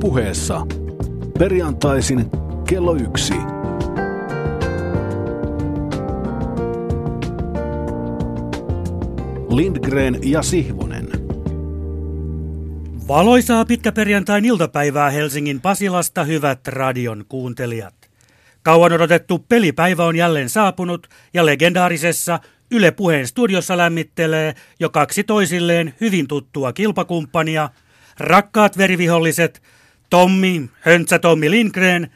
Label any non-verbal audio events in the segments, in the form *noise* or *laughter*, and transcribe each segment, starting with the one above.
puheessa. Perjantaisin kello yksi. Lindgren ja Sihvonen. Valoisaa pitkäperjantain iltapäivää Helsingin Pasilasta, hyvät radion kuuntelijat. Kauan odotettu pelipäivä on jälleen saapunut ja legendaarisessa Yle Puheen studiossa lämmittelee jo kaksi toisilleen hyvin tuttua kilpakumppania, rakkaat veriviholliset Tommi, Höntsä Tommi Lindgren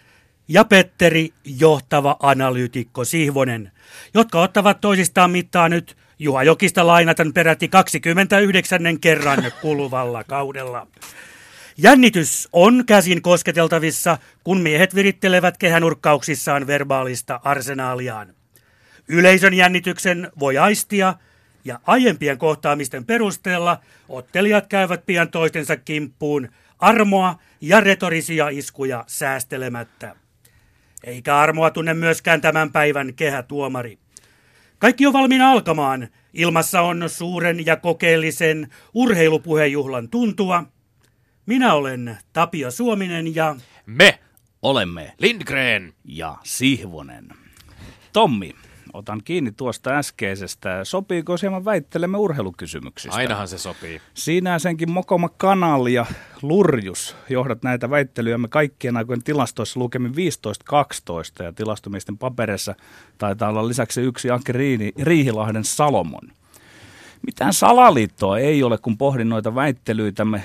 ja Petteri, johtava analyytikko Sihvonen, jotka ottavat toisistaan mittaa nyt Juha Jokista lainaten peräti 29. kerran kuluvalla kaudella. Jännitys on käsin kosketeltavissa, kun miehet virittelevät kehänurkkauksissaan verbaalista arsenaaliaan. Yleisön jännityksen voi aistia, ja aiempien kohtaamisten perusteella ottelijat käyvät pian toistensa kimppuun armoa ja retorisia iskuja säästelemättä. Eikä armoa tunne myöskään tämän päivän kehätuomari. Kaikki on valmiina alkamaan. Ilmassa on suuren ja kokeellisen urheilupuhejuhlan tuntua. Minä olen Tapio Suominen ja... Me olemme Lindgren ja Sihvonen. Tommi, otan kiinni tuosta äskeisestä. Sopiiko se hieman väittelemme urheilukysymyksistä? Ainahan se sopii. Siinä senkin Mokoma Kanali ja Lurjus johdat näitä väittelyjä me kaikkien aikojen tilastoissa lukemin 15-12 ja tilastomiesten paperissa taitaa olla lisäksi yksi Anke Riini, Riihilahden Salomon. Mitään salaliittoa ei ole, kun pohdin noita väittelyitämme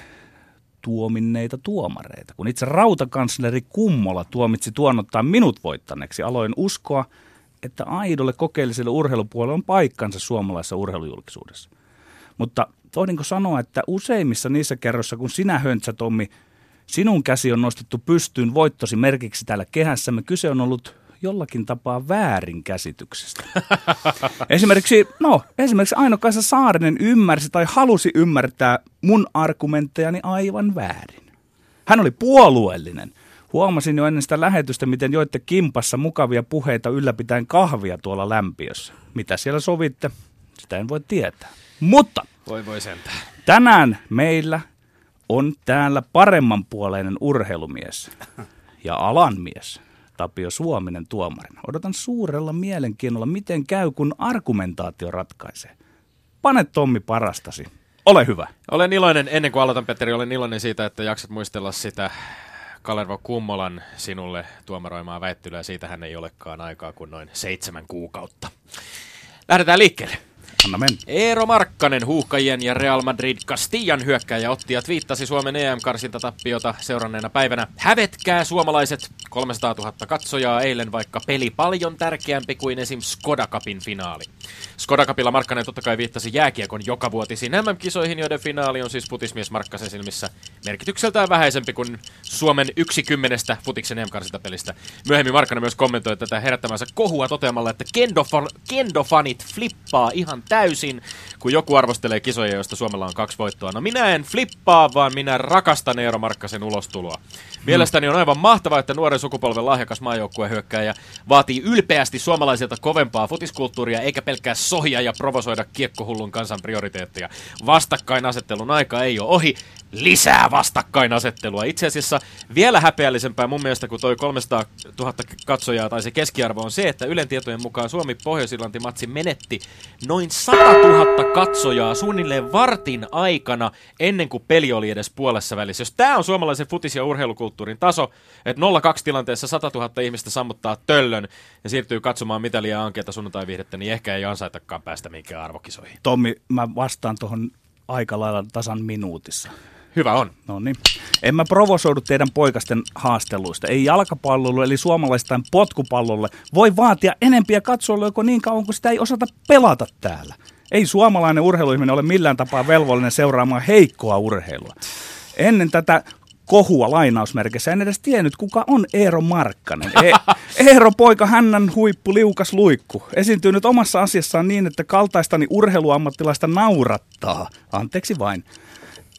tuominneita tuomareita. Kun itse rautakansleri Kummola tuomitsi tuonnottaa minut voittaneeksi, aloin uskoa, että aidolle kokeelliselle urheilupuolelle on paikkansa suomalaisessa urheilujulkisuudessa. Mutta tohdinko sanoa, että useimmissa niissä kerroissa, kun sinä höntsä Tommi, sinun käsi on nostettu pystyyn voittosi merkiksi täällä kehässämme, kyse on ollut jollakin tapaa väärinkäsityksestä. *laughs* esimerkiksi, no, esimerkiksi Aino-Kaisa Saarinen ymmärsi tai halusi ymmärtää mun argumenttejani aivan väärin. Hän oli puolueellinen. Huomasin jo ennen sitä lähetystä, miten joitte kimpassa mukavia puheita ylläpitäen kahvia tuolla lämpiössä. Mitä siellä sovitte, sitä en voi tietää. Mutta voi voi sentään. tänään meillä on täällä paremmanpuoleinen urheilumies ja alanmies. Tapio Suominen tuomarina. Odotan suurella mielenkiinnolla, miten käy, kun argumentaatio ratkaisee. Pane Tommi parastasi. Ole hyvä. Olen iloinen, ennen kuin aloitan Petteri, olen iloinen siitä, että jaksat muistella sitä Kalervo Kummolan sinulle tuomaroimaa väittelyä. Siitähän ei olekaan aikaa kuin noin seitsemän kuukautta. Lähdetään liikkeelle. Anna mennä. Eero Markkanen, huuhkajien ja Real Madrid Castillan hyökkäjä ottijat viittasi Suomen EM-karsintatappiota seuranneena päivänä. Hävetkää suomalaiset, 300 000 katsojaa eilen vaikka peli paljon tärkeämpi kuin esim. Skoda Cupin finaali. Skoda Cupilla Markkanen totta kai viittasi jääkiekon jokavuotisiin MM-kisoihin, joiden finaali on siis futismies Markkasen silmissä merkitykseltään vähäisempi kuin Suomen yksi kymmenestä futiksen EM-karsintapelistä. Myöhemmin Markkanen myös kommentoi tätä herättämänsä kohua toteamalla, että kendofa- kendofanit flippaa ihan täysin, kun joku arvostelee kisoja, joista Suomella on kaksi voittoa. No minä en flippaa, vaan minä rakastan Eero Markkasen ulostuloa. Mielestäni on aivan mahtavaa, että nuoren sukupolven lahjakas maajoukkue hyökkääjä vaatii ylpeästi suomalaisilta kovempaa futiskulttuuria, eikä pelkkää sohja ja provosoida kiekkohullun kansan prioriteetteja. Vastakkainasettelun aika ei ole ohi, lisää vastakkainasettelua. Itse asiassa vielä häpeällisempää mun mielestä kuin toi 300 000 katsojaa tai se keskiarvo on se, että Ylen tietojen mukaan suomi pohjois matsi menetti noin 100 000 katsojaa suunnilleen vartin aikana ennen kuin peli oli edes puolessa välissä. Jos tämä on suomalaisen futis- ja urheilukulttuurin taso, että 0-2 tilanteessa 100 000 ihmistä sammuttaa töllön ja siirtyy katsomaan mitalia ankeita sunnuntai-viihdettä, niin ehkä ei ansaitakaan päästä minkään arvokisoihin. Tommi, mä vastaan tuohon aika lailla tasan minuutissa. Hyvä on. No niin. En mä provosoidu teidän poikasten haasteluista. Ei jalkapallolle eli suomalaistain potkupallolle voi vaatia enempiä katsoille joko niin kauan kuin sitä ei osata pelata täällä. Ei suomalainen urheiluihminen ole millään tapaa velvollinen seuraamaan heikkoa urheilua. Ennen tätä kohua lainausmerkissä. En edes tiennyt, kuka on Eero Markkanen. E- *laughs* Eero poika hännän huippu liukas luikku. Esiintyy nyt omassa asiassaan niin, että kaltaistani urheiluammattilaista naurattaa. Anteeksi vain.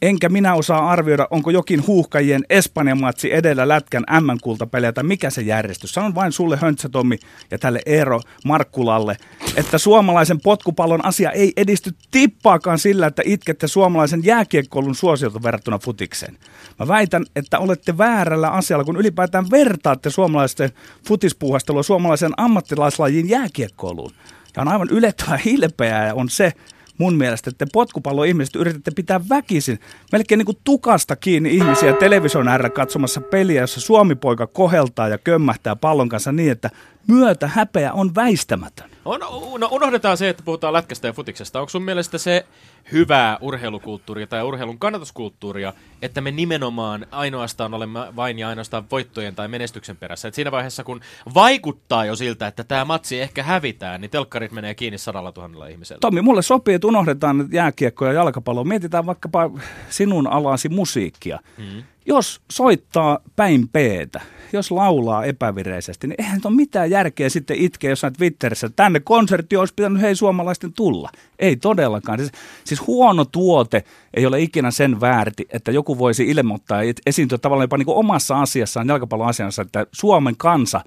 Enkä minä osaa arvioida, onko jokin huuhkajien Espanjan matsi edellä lätkän M-kultapelejä tai mikä se järjestys. Sanon vain sulle Höntsä Tommi ja tälle Eero Markkulalle, että suomalaisen potkupallon asia ei edisty tippaakaan sillä, että itkette suomalaisen jääkiekkoulun suosiota verrattuna futikseen. Mä väitän, että olette väärällä asialla, kun ylipäätään vertaatte suomalaisten futispuuhastelua suomalaisen ammattilaislajin jääkiekkouluun. Ja on aivan ylettävä hilpeää on se, mun mielestä, että potkupallo-ihmiset yritätte pitää väkisin, melkein niin kuin tukasta kiinni ihmisiä television äärellä katsomassa peliä, jossa Suomi-poika koheltaa ja kömmähtää pallon kanssa niin, että myötä häpeä on väistämätön. On, no unohdetaan se, että puhutaan lätkästä ja futiksesta. Onko sun mielestä se hyvää urheilukulttuuria tai urheilun kannatuskulttuuria, että me nimenomaan ainoastaan olemme vain ja ainoastaan voittojen tai menestyksen perässä? Et siinä vaiheessa, kun vaikuttaa jo siltä, että tämä matsi ehkä hävitään, niin telkkarit menee kiinni sadalla tuhannella ihmisellä. Tommi, mulle sopii, että unohdetaan jääkiekko ja jalkapallo. Mietitään vaikkapa sinun alasi musiikkia. Hmm jos soittaa päin peetä, jos laulaa epävireisesti, niin eihän ole mitään järkeä sitten itkeä jossain Twitterissä. Tänne konsertti olisi pitänyt hei suomalaisten tulla. Ei todellakaan. Siis, siis huono tuote ei ole ikinä sen väärti, että joku voisi ilmoittaa ja esiintyä tavallaan jopa niin kuin omassa asiassaan, jalkapallon asiassa, että Suomen kansa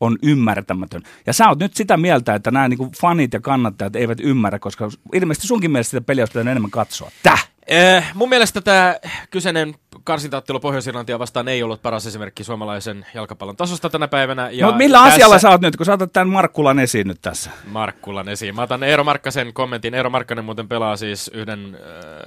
on ymmärtämätön. Ja sä oot nyt sitä mieltä, että nämä niin fanit ja kannattajat eivät ymmärrä, koska ilmeisesti sunkin mielestä sitä peliä olisi enemmän katsoa. Täh! Eh, mun mielestä tämä kyseinen karsintaattelu Pohjois-Irlantia vastaan ei ollut paras esimerkki suomalaisen jalkapallon tasosta tänä päivänä. Ja no millä tässä... asialla sä oot nyt, kun sä otat tämän Markkulan esiin nyt tässä? Markkulan esiin. Mä otan Eero Markkasen kommentin. Eero Markkanen muuten pelaa siis yhden äh,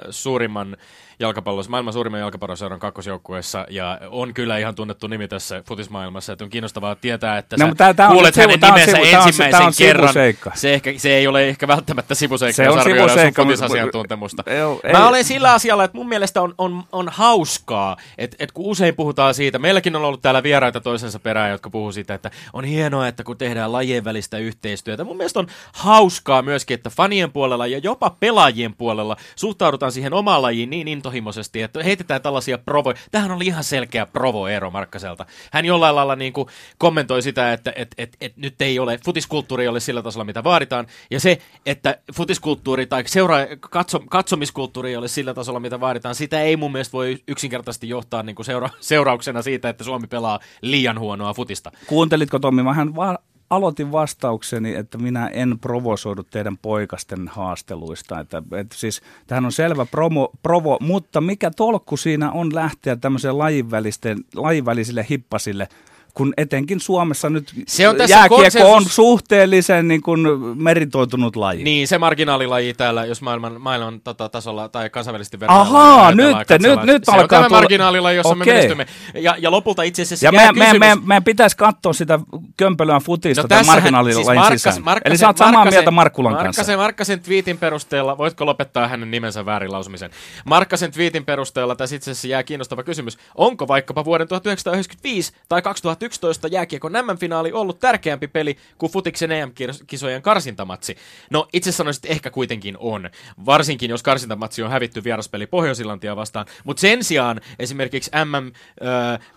suurimman jalkapallossa, maailman suurimman jalkapalloseuran kakkosjoukkueessa ja on kyllä ihan tunnettu nimi tässä futismaailmassa, että on kiinnostavaa tietää, että no, sä tää, kuulet hänen sivu, nimensä sivu, ensimmäisen on, on kerran. Se, ehkä, se ei ole ehkä välttämättä sivuseikka, se on sivuseikka, futisasiantuntemusta. Mä olen sillä asialla, että mun mielestä on, on, on hauskaa, että, että kun usein puhutaan siitä, meilläkin on ollut täällä vieraita toisensa perään, jotka puhuu siitä, että on hienoa, että kun tehdään lajien välistä yhteistyötä. Mun mielestä on hauskaa myöskin, että fanien puolella ja jopa pelaajien puolella suhtaudutaan siihen omaan lajiin niin intohimoisesti, että heitetään tällaisia provoja. Tähän oli ihan selkeä provo Eero Markkaselta. Hän jollain lailla niin kuin kommentoi sitä, että et, et, et, nyt ei ole, futiskulttuuri ei ole sillä tasolla, mitä vaaditaan. Ja se, että futiskulttuuri tai seura, katso, katsomiskulttuuri ei ole sillä tasolla, mitä vaaditaan, sitä ei mun mielestä voi yksinkertaisesti johtaa niin kuin seura- seurauksena siitä, että Suomi pelaa liian huonoa futista. Kuuntelitko Tommi? Mähän va- aloitin vastaukseni, että minä en provosoidu teidän poikasten haasteluista. Että, että siis, tähän on selvä promo, provo, mutta mikä tolkku siinä on lähteä tämmöiseen lajin välisille hippasille – kun etenkin Suomessa nyt se on tässä jääkiekko konsensus... on suhteellisen niin kuin meritoitunut laji. Niin, se marginaalilaji täällä, jos maailman, maailman tota, tasolla tai kansainvälisesti verrataan. Ahaa, nyt, nyt, nyt se alkaa on tämä marginaalilaji, jossa okay. me menestymme. Ja, ja lopulta itse asiassa ja meidän, kysymys... meidän, meidän, pitäisi katsoa sitä kömpelöä futista no, tämän marginaalilajin siis Markkas, sisään. Markkasen, Eli sä oot samaa Markkasen, mieltä Markkulan Markkasen, kanssa. Markkasen tweetin perusteella, voitko lopettaa hänen nimensä väärin lausumisen? Markkasen tweetin perusteella tässä itse asiassa jää kiinnostava kysymys. Onko vaikkapa vuoden 1995 tai 2011 jääkiekko jääkiekon MM-finaali ollut tärkeämpi peli kuin futiksen EM-kisojen karsintamatsi? No itse sanoisin, että ehkä kuitenkin on. Varsinkin jos karsintamatsi on hävitty vieraspeli pohjois vastaan. Mutta sen sijaan esimerkiksi MM,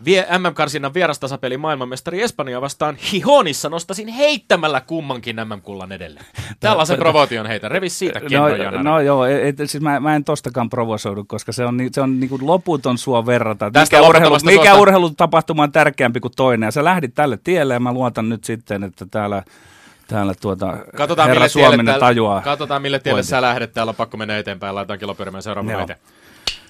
äh, MM-karsinnan vierastasapeli maailmanmestari Espanja vastaan Hihonissa nostasin heittämällä kummankin MM-kullan edelleen. Tällaisen provotion heitä. Revi siitä no, no joo, et, siis mä, mä en tostakaan provosoidu, koska se on, se on niinku loputon sua verrata. Tästä mikä, urheilu, mikä urheilutapahtuma on tärkeämpi kuin toinen. Ja sä lähdit tälle tielle ja mä luotan nyt sitten, että täällä täällä tuota katsotaan, herra Suominen täällä, tajuaa. Katsotaan, mille tielle sä lähdet. Täällä on pakko mennä eteenpäin. Laitetaan kilopyörimään seuraavan väite.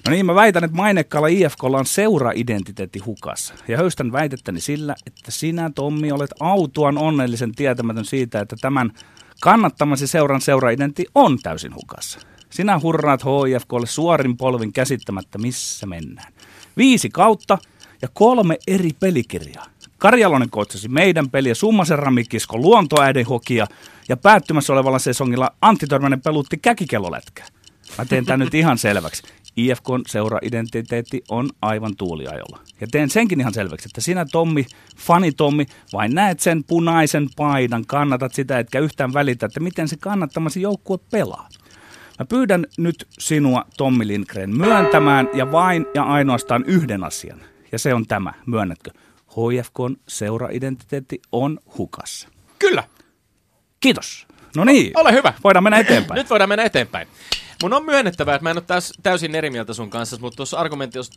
No niin, mä väitän, että mainekkaalla IFKlla on seura-identiteetti hukassa. Ja höystän väitettäni sillä, että sinä, Tommi, olet autuan onnellisen tietämätön siitä, että tämän kannattamasi seuran seura-identiteetti on täysin hukassa. Sinä hurraat HIFKlle suorin polvin käsittämättä, missä mennään. Viisi kautta ja kolme eri pelikirjaa. Karjalonen koitsasi meidän peliä, Summasen ramikisko, luontoäiden hokia ja päättymässä olevalla sesongilla Antti Törmänen pelutti käkikellolätkää. Mä teen tämän nyt ihan selväksi. IFKn seura-identiteetti on aivan tuuliajolla. Ja teen senkin ihan selväksi, että sinä Tommi, fani Tommi, vain näet sen punaisen paidan, kannatat sitä, etkä yhtään välitä, että miten se kannattamasi joukkue pelaa. Mä pyydän nyt sinua, Tommi Lindgren, myöntämään ja vain ja ainoastaan yhden asian. Ja se on tämä, myönnätkö? HFKn seura-identiteetti on hukassa. Kyllä. Kiitos. No niin. Ole hyvä. Voidaan mennä eteenpäin. *laughs* Nyt voidaan mennä eteenpäin. Mun on myönnettävä, että mä en ole täys, täysin eri mieltä sun kanssa, mutta tuossa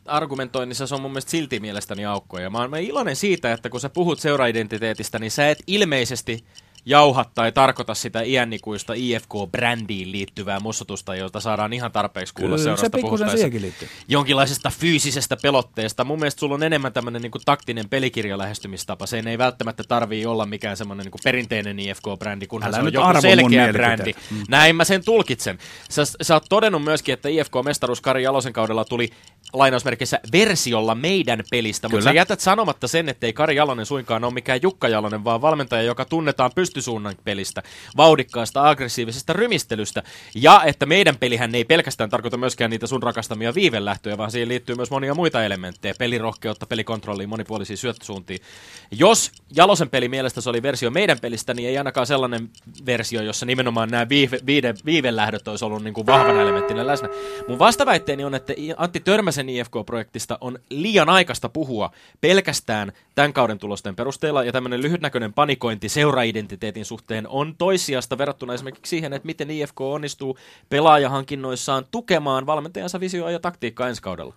argumentoinnissa se on mun mielestä silti mielestäni aukkoja. Mä oon mä iloinen siitä, että kun sä puhut seuraidentiteetistä, niin sä et ilmeisesti jauha tai tarkoita sitä iänikuista IFK-brändiin liittyvää mussutusta, jota saadaan ihan tarpeeksi kuulla Kyllä, se seurasta pikkusen puhuttaessa liittyy. jonkinlaisesta fyysisestä pelotteesta. Mun mielestä sulla on enemmän tämmöinen niin taktinen pelikirjalähestymistapa. Se ei välttämättä tarvii olla mikään semmoinen niin perinteinen IFK-brändi, kunhan Älä se on joku selkeä brändi. Mm. Näin mä sen tulkitsen. Sä, sä oot todennut myöskin, että IFK-mestaruus Kari Jalosen kaudella tuli lainausmerkissä versiolla meidän pelistä, mutta Kyllä. sä jätät sanomatta sen, ettei Kari Jalonen suinkaan ole mikään Jukka Jalonen, vaan valmentaja, joka tunnetaan pystysuunnan pelistä, vauhdikkaasta, aggressiivisesta rymistelystä, ja että meidän pelihän ei pelkästään tarkoita myöskään niitä sun rakastamia viivelähtöjä, vaan siihen liittyy myös monia muita elementtejä, pelirohkeutta, pelikontrollia, monipuolisia syöttösuuntia. Jos Jalosen peli mielestä se oli versio meidän pelistä, niin ei ainakaan sellainen versio, jossa nimenomaan nämä viive, viide, viivelähdöt olisi ollut niin kuin vahvana elementtinä läsnä. Mun vastaväitteeni on, että Antti Törmäsen IFK-projektista on liian aikaista puhua pelkästään tämän kauden tulosten perusteella, ja tämmöinen lyhytnäköinen panikointi seuraidentiteetin suhteen on toissijasta verrattuna esimerkiksi siihen, että miten IFK onnistuu pelaajahankinnoissaan tukemaan valmentajansa visioa ja taktiikkaa ensi kaudella.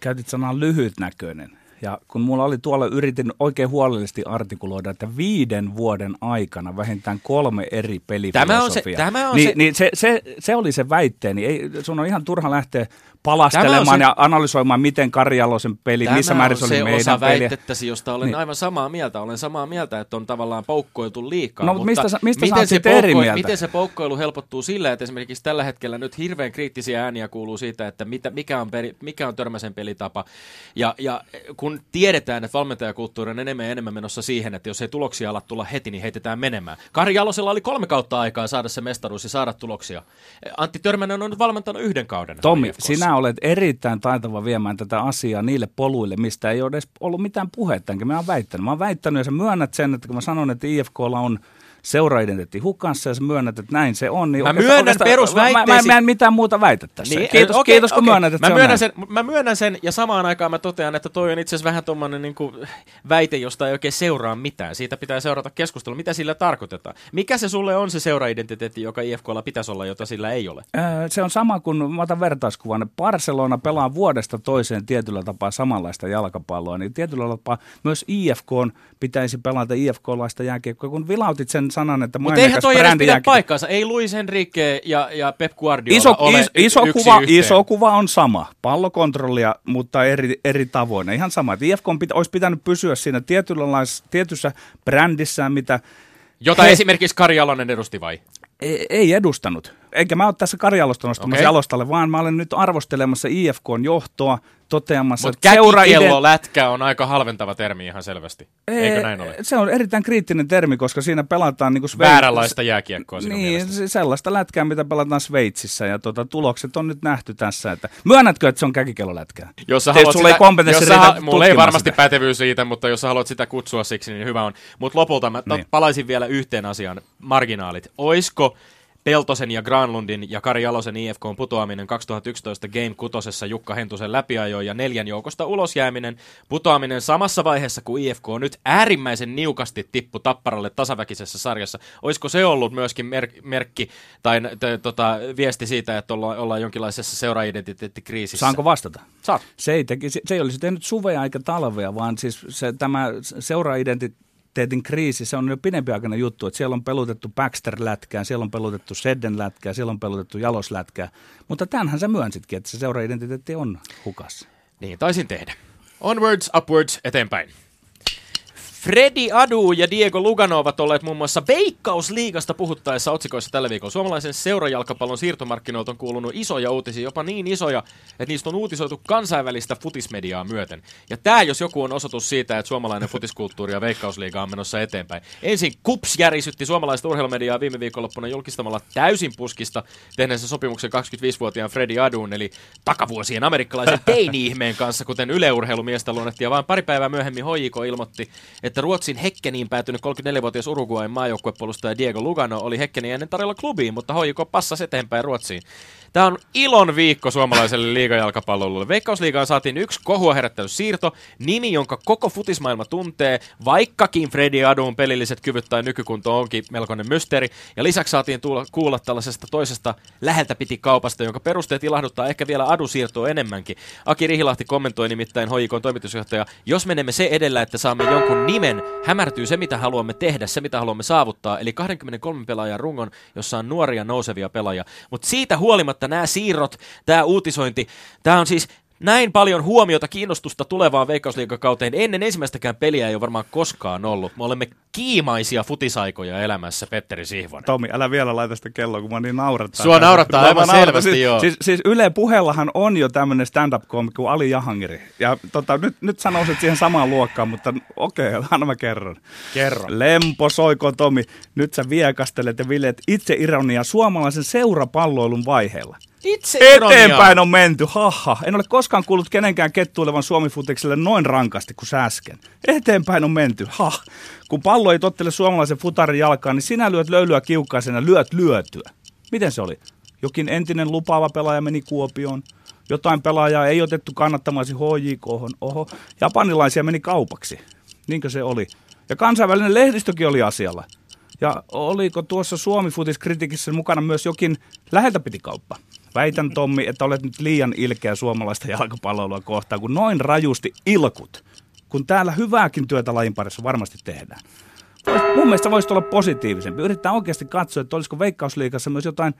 Käytit sanaa lyhytnäköinen. Ja kun mulla oli tuolla, yritin oikein huolellisesti artikuloida, että viiden vuoden aikana vähintään kolme eri pelifilosofiaa. Tämä on se- tämä on niin, se- Niin se, se, se, oli se väitteeni. Ei, sun on ihan turha lähteä palastelemaan se- ja analysoimaan, miten Kari Jalosen peli, Tämä missä määrin se oli se meidän osa peli. väitettäsi, josta olen Niin. aivan samaa mieltä. Olen samaa mieltä, että on tavallaan poukkoiltu liikaa. No, mutta mistä sä- mistä miten se sitten eri poukko- mieltä? Miten se poukkoilu helpottuu sillä, että esimerkiksi tällä hetkellä nyt hirveän kriittisiä ääniä kuuluu siitä, että mitä, mikä, on peri, mikä on Törmäsen pelitapa. Ja, ja kun tiedetään, että valmentajakulttuuri on enemmän ja enemmän menossa siihen, että jos ei tuloksia ala tulla heti, niin heitetään menemään. Kari Jalosella oli kolme kautta aikaa saada se mestaruus ja saada tuloksia. Antti Törmänen on nyt valmentanut yhden kauden. Tommi, IFK:ssa. Olet erittäin taitava viemään tätä asiaa niille poluille, mistä ei ole edes ollut mitään puhetta, enkä mä oon väittänyt. Mä oon väittänyt ja sä myönnät sen, että kun mä sanon, että IFKlla on seuraidentiteetti hukassa ja sä myönnät, että näin se on. Niin Mä oikeastaan- myönnän oikeastaan- perusväitteesi- Mä, mä, mä en mitään muuta väitä tässä. Niin, kiitos, okei, kiitos kun okei. myönnät, että mä se myönnän sen, mä myönnän sen, ja samaan aikaan mä totean, että toi on itse asiassa vähän tommonen niin väite, josta ei oikein seuraa mitään. Siitä pitää seurata keskustelua. Mitä sillä tarkoitetaan? Mikä se sulle on se seuraidentiteetti, joka IFKlla pitäisi olla, jota sillä ei ole? Öö, Se on sama kuin, mä otan vertauskuvan, Barcelona pelaa vuodesta toiseen tietyllä tapaa samanlaista jalkapalloa, niin tietyllä tapaa myös IFK pitäisi pelata IFK-laista jääkiekkoa, kun vilautit sen sanan, että Mutta eihän toi edes pidä paikkaansa. Ei Luis Enrique ja, ja Pep Guardiola Iso, ole is, iso, yksi kuva, yhteen. iso kuva on sama. Pallokontrollia, mutta eri, eri tavoin. Ihan sama. Et IFK on pitä, olisi pitänyt pysyä siinä tietynlais, tietyssä brändissään, mitä Jota He- esimerkiksi Kari Jalonen edusti vai? ei, ei edustanut. Eikä mä ole tässä Karjalosta nostamassa Okei. jalostalle, vaan mä olen nyt arvostelemassa IFKn johtoa toteamassa, Mutta että käkikello lätkä on aika halventava termi ihan selvästi. Eikö näin ole? Se on erittäin kriittinen termi, koska siinä pelataan niin kuin Vääränlaista jääkiekkoa sinun Niin, mielestäsi. se- sellaista lätkää, mitä pelataan Sveitsissä, ja tota, tulokset on nyt nähty tässä. Että, myönnätkö, että se on käkikellolätkää? Jos sä Tietysti haluat sitä, ei kompetenssi jos sä, mulla ei varmasti sitä. pätevyys siitä, mutta jos sä haluat sitä kutsua siksi, niin hyvä on. Mutta lopulta mä niin. palaisin vielä yhteen asiaan, marginaalit. Oisko Peltosen ja Granlundin ja Kari Jalosen IFKn putoaminen 2011 Game 6 Jukka Hentusen läpiajo ja neljän joukosta ulosjääminen, putoaminen samassa vaiheessa kuin IFK nyt äärimmäisen niukasti tippu Tapparalle tasaväkisessä sarjassa. Olisiko se ollut myöskin mer- merkki tai t- tota, viesti siitä, että olla, ollaan jonkinlaisessa seuraidentiteettikriisissä? Saanko vastata? Saat. Se ei, teki, se ei olisi tehnyt suvea eikä talvea, vaan siis se, tämä seuraidentiteetin kriisi, se on jo pidempiaikainen juttu, että siellä on pelutettu Baxter-lätkää, siellä on pelutettu Sedden-lätkää, siellä on pelutettu Jaloslätkää, mutta tämänhän sä myönsitkin, että se seuraidentiteetti on hukassa. Niin taisin tehdä. Onwards, upwards, eteenpäin. Freddy Adu ja Diego Lugano ovat olleet muun muassa Veikkausliigasta puhuttaessa otsikoissa tällä viikolla. Suomalaisen seurajalkapallon siirtomarkkinoilta on kuulunut isoja uutisia, jopa niin isoja, että niistä on uutisoitu kansainvälistä futismediaa myöten. Ja tämä, jos joku on osoitus siitä, että suomalainen futiskulttuuri ja Veikkausliiga on menossa eteenpäin. Ensin KUPS järisytti suomalaista urheilumediaa viime viikonloppuna julkistamalla täysin puskista tehneensä sopimuksen 25-vuotiaan Freddy Aduun, eli takavuosien amerikkalaisen *laughs* teini-ihmeen kanssa, kuten yleurheilumiestä luonnettiin. Ja vain pari päivää myöhemmin HJK ilmoitti, että Ruotsin Hekkeniin päätynyt 34-vuotias Uruguayn maajoukkuepuolustaja Diego Lugano oli Hekkeniin ennen tarjolla klubiin, mutta HJK passasi eteenpäin Ruotsiin. Tämä on ilon viikko suomalaiselle liigajalkapallolle. Veikkausliigaan saatiin yksi kohua herättänyt siirto, nimi, jonka koko futismaailma tuntee, vaikkakin Freddy Adun pelilliset kyvyt tai nykykunto onkin melkoinen mysteeri. Ja lisäksi saatiin tulla, kuulla tällaisesta toisesta läheltä piti kaupasta, jonka perusteet ilahduttaa ehkä vielä Adun siirtoa enemmänkin. Aki Rihilahti kommentoi nimittäin HJK toimitusjohtaja, jos menemme se edellä, että saamme jonkun nimen, hämärtyy se, mitä haluamme tehdä, se, mitä haluamme saavuttaa, eli 23 pelaajan rungon, jossa on nuoria nousevia pelaajia. Mutta siitä huolimatta nämä siirrot, tämä uutisointi, tämä on siis näin paljon huomiota, kiinnostusta tulevaan veikkausliikakauteen ennen ensimmäistäkään peliä ei ole varmaan koskaan ollut. Me olemme kiimaisia futisaikoja elämässä, Petteri Sihvonen. Tomi, älä vielä laita sitä kelloa, kun mä niin naurattaa. Sua naurattaa aivan selvästi, siis, joo. Siis, siis Yle puheellahan on jo tämmöinen stand-up-komikki kuin Ali Jahangiri. Ja tota, nyt, nyt sanoisit siihen samaan luokkaan, mutta okei, okay, *laughs* anna mä kerron. Kerro. Lempo soiko Tomi, nyt sä viekastelet ja vilet itse ironia suomalaisen seurapalloilun vaiheella. Itse Eteenpäin on menty, haha. En ole koskaan kuullut kenenkään kettuilevan Suomi-futikselle noin rankasti kuin äsken. Eteenpäin on menty, ha. Kun pallo ei tottele suomalaisen futarin jalkaan, niin sinä lyöt löylyä kiukkaisena, lyöt lyötyä. Miten se oli? Jokin entinen lupaava pelaaja meni Kuopioon. Jotain pelaajaa ei otettu kannattamaisi HJK. Oho, japanilaisia meni kaupaksi. Niinkö se oli? Ja kansainvälinen lehdistökin oli asialla. Ja oliko tuossa Suomi-futis-kritiikissä mukana myös jokin läheltä piti kauppa? Väitän Tommi, että olet nyt liian ilkeä suomalaista jalkapalloilua kohtaan, kun noin rajusti ilkut, kun täällä hyvääkin työtä lajin parissa varmasti tehdään. Mun mielestä voisi olla positiivisempi. Yrittää oikeasti katsoa, että olisiko Veikkausliikassa myös jotain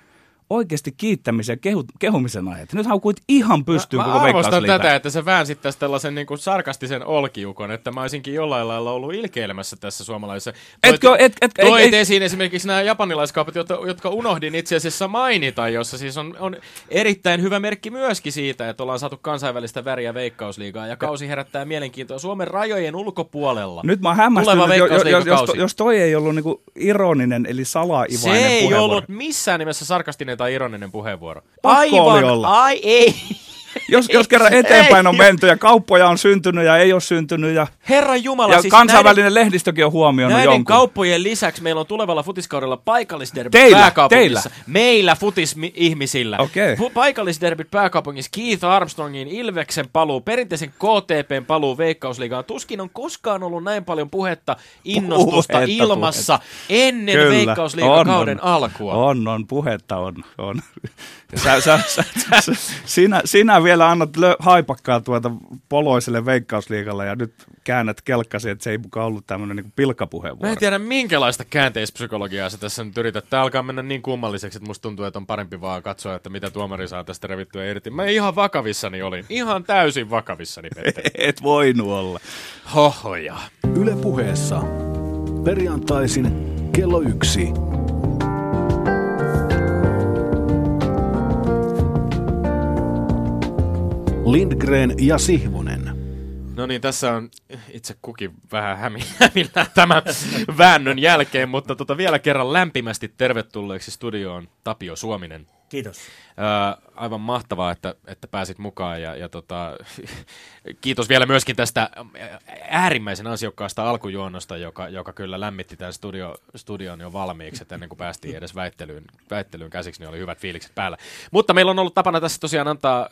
oikeasti kiittämisen ja kehu, kehumisen aiheet. Nyt haukuit ihan pystyyn mä, koko mä arvostan tätä, että sä väänsit tästä tällaisen niin kuin sarkastisen olkiukon, että mä olisinkin jollain lailla ollut ilkeilemässä tässä suomalaisessa. Etkö, et, et, Toit ei, ei, esiin esimerkiksi nämä japanilaiskaupat, jotka, jotka unohdin itse asiassa mainita, jossa siis on, on erittäin hyvä merkki myöskin siitä, että ollaan saatu kansainvälistä väriä veikkausliigaa ja kausi herättää mielenkiintoa Suomen rajojen ulkopuolella. Nyt mä hämmästyn, Tuleva että jo, jo, jos, Veikkausliigakausi. jos toi ei ollut niinku ironinen eli Se salaivainen ei puheenvuoro. ollut missään nimessä sarkastinen tai ironinen puheenvuoro. Pakko oli olla. ai ei. Jos, jos kerran eteenpäin on menty ja kauppoja on syntynyt ja ei ole syntynyt ja, Herran Jumala, ja siis kansainvälinen näiden, lehdistökin on huomioinut näiden jonkun. kauppojen lisäksi meillä on tulevalla futiskaudella paikallisderbit Teillä, pääkaupungissa. Meillä futis-ihmisillä. Okei. Fu- paikallisderbit pääkaupungissa Keith Armstrongin Ilveksen paluu, perinteisen KTPn paluu Veikkausliigaan. Tuskin on koskaan ollut näin paljon puhetta, innostusta Puhetta, ilmassa ennen Kyllä, Veikkausliigakauden on, on. alkua. On, on, puhetta on. on. Sä, sä, sä, sä, sinä, sinä vielä annat lö, haipakkaa tuota poloiselle veikkausliikalle ja nyt käännät kelkkasi, että se ei mukaan ollut tämmöinen niin Mä pilkkapuheenvuoro. en tiedä, minkälaista käänteispsykologiaa sä tässä nyt yrität. Tää alkaa mennä niin kummalliseksi, että musta tuntuu, että on parempi vaan katsoa, että mitä tuomari saa tästä revittyä irti. Mä ihan vakavissani olin. Ihan täysin vakavissani, Petteri. *laughs* Et voinut olla. Hohoja. Yle puheessa. Perjantaisin kello yksi. Lindgren ja Sihvonen. No niin, tässä on itse kukin vähän hämi- hämillään tämän väännön jälkeen, mutta tota vielä kerran lämpimästi tervetulleeksi studioon Tapio Suominen. Kiitos. Ää, aivan mahtavaa, että, että pääsit mukaan ja, ja tota, *laughs* kiitos vielä myöskin tästä äärimmäisen ansiokkaasta alkujuonnosta, joka, joka kyllä lämmitti tämän studio, studion jo valmiiksi, että ennen kuin päästiin edes väittelyyn, väittelyyn käsiksi, niin oli hyvät fiilikset päällä. Mutta meillä on ollut tapana tässä tosiaan antaa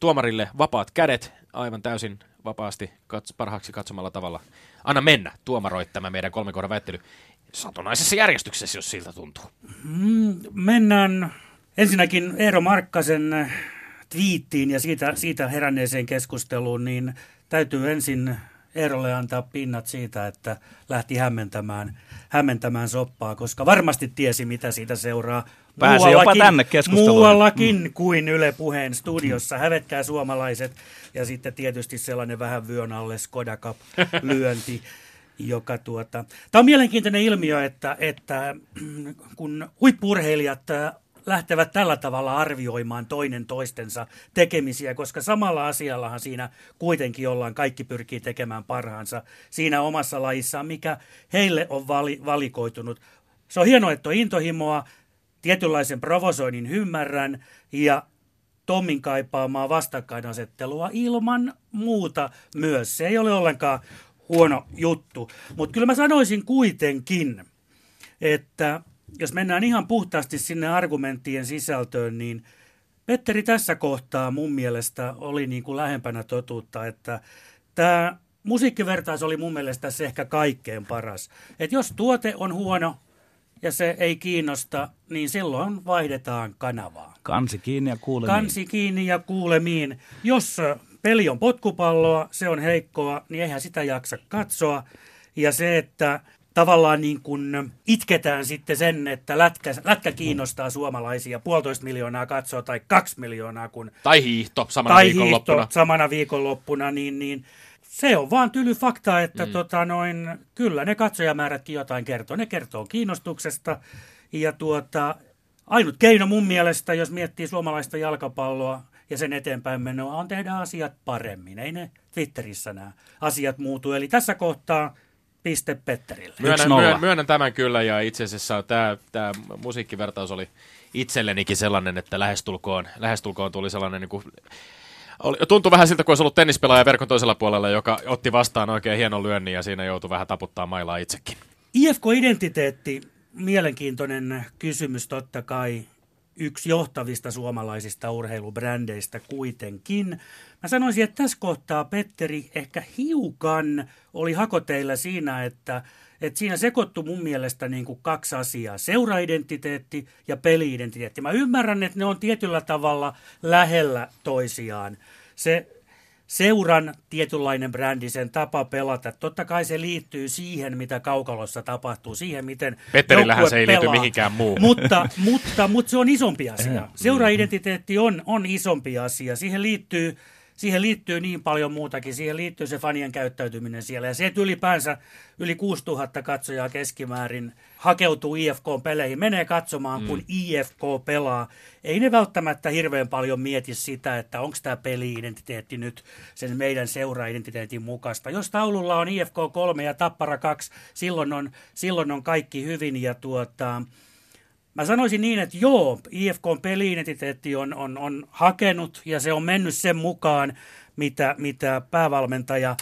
tuomarille vapaat kädet aivan täysin vapaasti kats- parhaaksi katsomalla tavalla. Anna mennä, tuomaroi tämä meidän kolmen kohdan väittely satunnaisessa järjestyksessä, jos siltä tuntuu. Mennään ensinnäkin Eero Markkasen twiittiin ja siitä, siitä heränneeseen keskusteluun, niin täytyy ensin Eerolle antaa pinnat siitä, että lähti hämmentämään, hämmentämään soppaa, koska varmasti tiesi, mitä siitä seuraa. Pääsi jopa tänne keskusteluun. Muuallakin mm. kuin Yle Puheen studiossa. Hävetkää suomalaiset ja sitten tietysti sellainen vähän vyön alle Skoda Cup-lyönti. *laughs* joka tuota... Tämä on mielenkiintoinen ilmiö, että, että kun huippurheilijat äh, lähtevät tällä tavalla arvioimaan toinen toistensa tekemisiä, koska samalla asiallahan siinä kuitenkin ollaan, kaikki pyrkii tekemään parhaansa siinä omassa lajissaan, mikä heille on vali, valikoitunut. Se on hienoa, että on intohimoa, tietynlaisen provosoinnin ymmärrän ja Tommin kaipaamaa vastakkainasettelua ilman muuta myös. Se ei ole ollenkaan huono juttu. Mutta kyllä mä sanoisin kuitenkin, että jos mennään ihan puhtaasti sinne argumenttien sisältöön, niin Petteri tässä kohtaa mun mielestä oli niin kuin lähempänä totuutta, että tämä musiikkivertaus oli mun mielestä se ehkä kaikkein paras. Että jos tuote on huono ja se ei kiinnosta, niin silloin vaihdetaan kanavaa. Kansi kiinni ja kuulemiin. Kansi kiinni ja kuulemiin. Jos peli on potkupalloa, se on heikkoa, niin eihän sitä jaksa katsoa. Ja se, että tavallaan niin kuin itketään sitten sen, että lätkä, lätkä kiinnostaa suomalaisia puolitoista miljoonaa katsoa tai kaksi miljoonaa. Kun, Tai hiihto samana tai viikonloppuna. hiihto samana viikonloppuna, niin, niin se on vaan tyly fakta, että mm. tota noin, kyllä ne katsojamäärätkin jotain kertoo. Ne kertoo kiinnostuksesta ja tuota, ainut keino mun mielestä, jos miettii suomalaista jalkapalloa ja sen eteenpäin menoa, on tehdä asiat paremmin. Ei ne Twitterissä nämä asiat muutu. Eli tässä kohtaa piste Petterille. Myönnän, 1-0. myönnän, myönnän tämän kyllä ja itse asiassa tämä, tämä musiikkivertaus oli itsellenikin sellainen, että lähestulkoon, lähestulkoon tuli sellainen niin kuin, oli, tuntui vähän siltä, kun olisi ollut tennispelaaja verkon toisella puolella, joka otti vastaan oikein hienon lyönnin ja siinä joutui vähän taputtaa mailaa itsekin. IFK-identiteetti, mielenkiintoinen kysymys totta kai. Yksi johtavista suomalaisista urheilubrändeistä kuitenkin. Mä sanoisin, että tässä kohtaa Petteri ehkä hiukan oli hakoteilla siinä, että, että siinä sekoittu mun mielestä niin kuin kaksi asiaa. Seuraidentiteetti ja peliidentiteetti. Mä ymmärrän, että ne on tietyllä tavalla lähellä toisiaan. Se seuran tietynlainen brändi, sen tapa pelata. Totta kai se liittyy siihen, mitä kaukalossa tapahtuu, siihen, miten Petterillähän se ei liity pelaa. mihinkään muuhun. Mutta, mutta, mutta se on isompi asia. Seuraidentiteetti on, on isompi asia. Siihen liittyy, siihen liittyy niin paljon muutakin. Siihen liittyy se fanien käyttäytyminen siellä. Ja se, että ylipäänsä yli 6000 katsojaa keskimäärin hakeutuu IFK-peleihin, menee katsomaan, kun IFK pelaa. Ei ne välttämättä hirveän paljon mieti sitä, että onko tämä peli-identiteetti nyt sen meidän seura-identiteetin mukaista. Jos taululla on IFK 3 ja Tappara 2, silloin on, silloin on kaikki hyvin ja tuota, Mä sanoisin niin, että joo, IFKn peliidentiteetti on, on, on hakenut ja se on mennyt sen mukaan, mitä, mitä päävalmentaja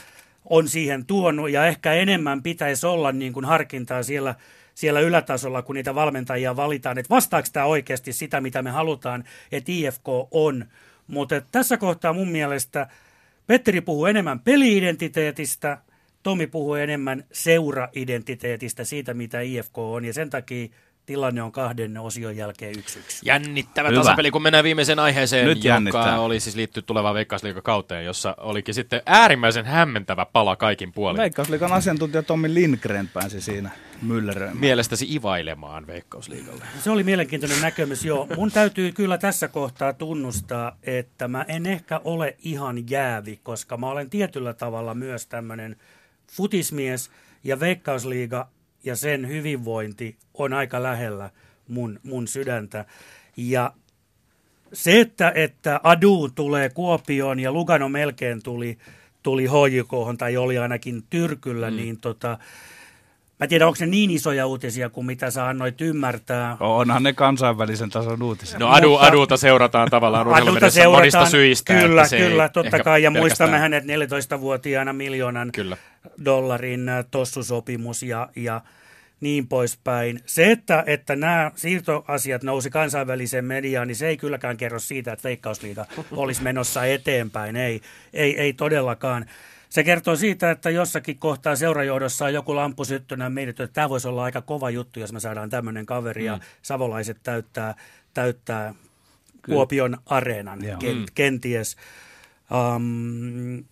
on siihen tuonut. Ja ehkä enemmän pitäisi olla niin kuin harkintaa siellä, siellä ylätasolla, kun niitä valmentajia valitaan, että vastaako tämä oikeasti sitä, mitä me halutaan, että IFK on. Mutta tässä kohtaa mun mielestä Petteri puhuu enemmän peliidentiteetistä, Tomi puhuu enemmän seura-identiteetistä, siitä mitä IFK on, ja sen takia tilanne on kahden osion jälkeen yksi yksi. Jännittävä Hyvä. tasapeli, kun mennään viimeiseen aiheeseen, Nyt joka jännittää. oli siis liittyy tulevaan Veikkausliigakauteen, jossa olikin sitten äärimmäisen hämmentävä pala kaikin puolin. Veikkausliikan asiantuntija Tommi Lindgren pääsi siinä mylleröimään. Mielestäsi ivailemaan Veikkausliigalle. Se oli mielenkiintoinen näkemys, joo. Mun täytyy kyllä tässä kohtaa tunnustaa, että mä en ehkä ole ihan jäävi, koska mä olen tietyllä tavalla myös tämmöinen futismies ja Veikkausliiga ja sen hyvinvointi on aika lähellä mun, mun sydäntä. Ja se, että, että Adu tulee Kuopioon ja Lugano melkein tuli, tuli HJK, tai oli ainakin Tyrkyllä, mm. niin tota, mä en tiedä, onko ne niin isoja uutisia kuin mitä sä annoit ymmärtää. Onhan ne kansainvälisen tason uutisia. No adu, Mutta- adulta seurataan tavallaan Adulta urheilumediassa monista syistä. Kyllä, että se ei kyllä, totta kai. Ja muistamme hänet 14-vuotiaana miljoonan Kyllä. dollarin äh, tossusopimus ja, ja niin poispäin. Se, että, että nämä siirtoasiat nousi kansainväliseen mediaan, niin se ei kylläkään kerro siitä, että Veikkausliiga *laughs* olisi menossa eteenpäin. Ei, ei, ei todellakaan. Se kertoo siitä, että jossakin kohtaa seurajohdossa on joku lamppu syttynä mietitty, että tämä voisi olla aika kova juttu, jos me saadaan tämmöinen kaveri ja savolaiset täyttää, täyttää Kuopion areenan ken, kenties. Um,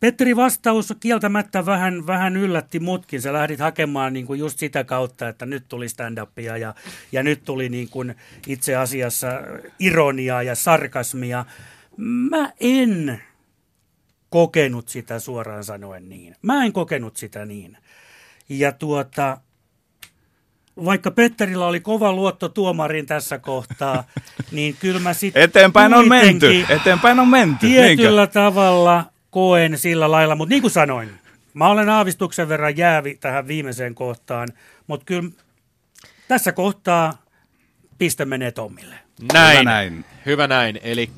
Petteri vastaus kieltämättä vähän, vähän yllätti mutkin. Sä lähdit hakemaan niin kuin just sitä kautta, että nyt tuli stand-upia ja, ja nyt tuli niin kuin itse asiassa ironiaa ja sarkasmia. Mä en kokenut sitä suoraan sanoen niin. Mä en kokenut sitä niin. Ja tuota, vaikka Petterillä oli kova luotto tuomarin tässä kohtaa, *laughs* niin kyllä mä sitten Eteenpäin on menty. Eteenpäin on menty. Tietyllä tavalla koen sillä lailla, mutta niin kuin sanoin, mä olen aavistuksen verran jäävi tähän viimeiseen kohtaan, mutta kyllä tässä kohtaa piste menee Tommille. Näin. Hyvä näin. Hyvä näin. Eli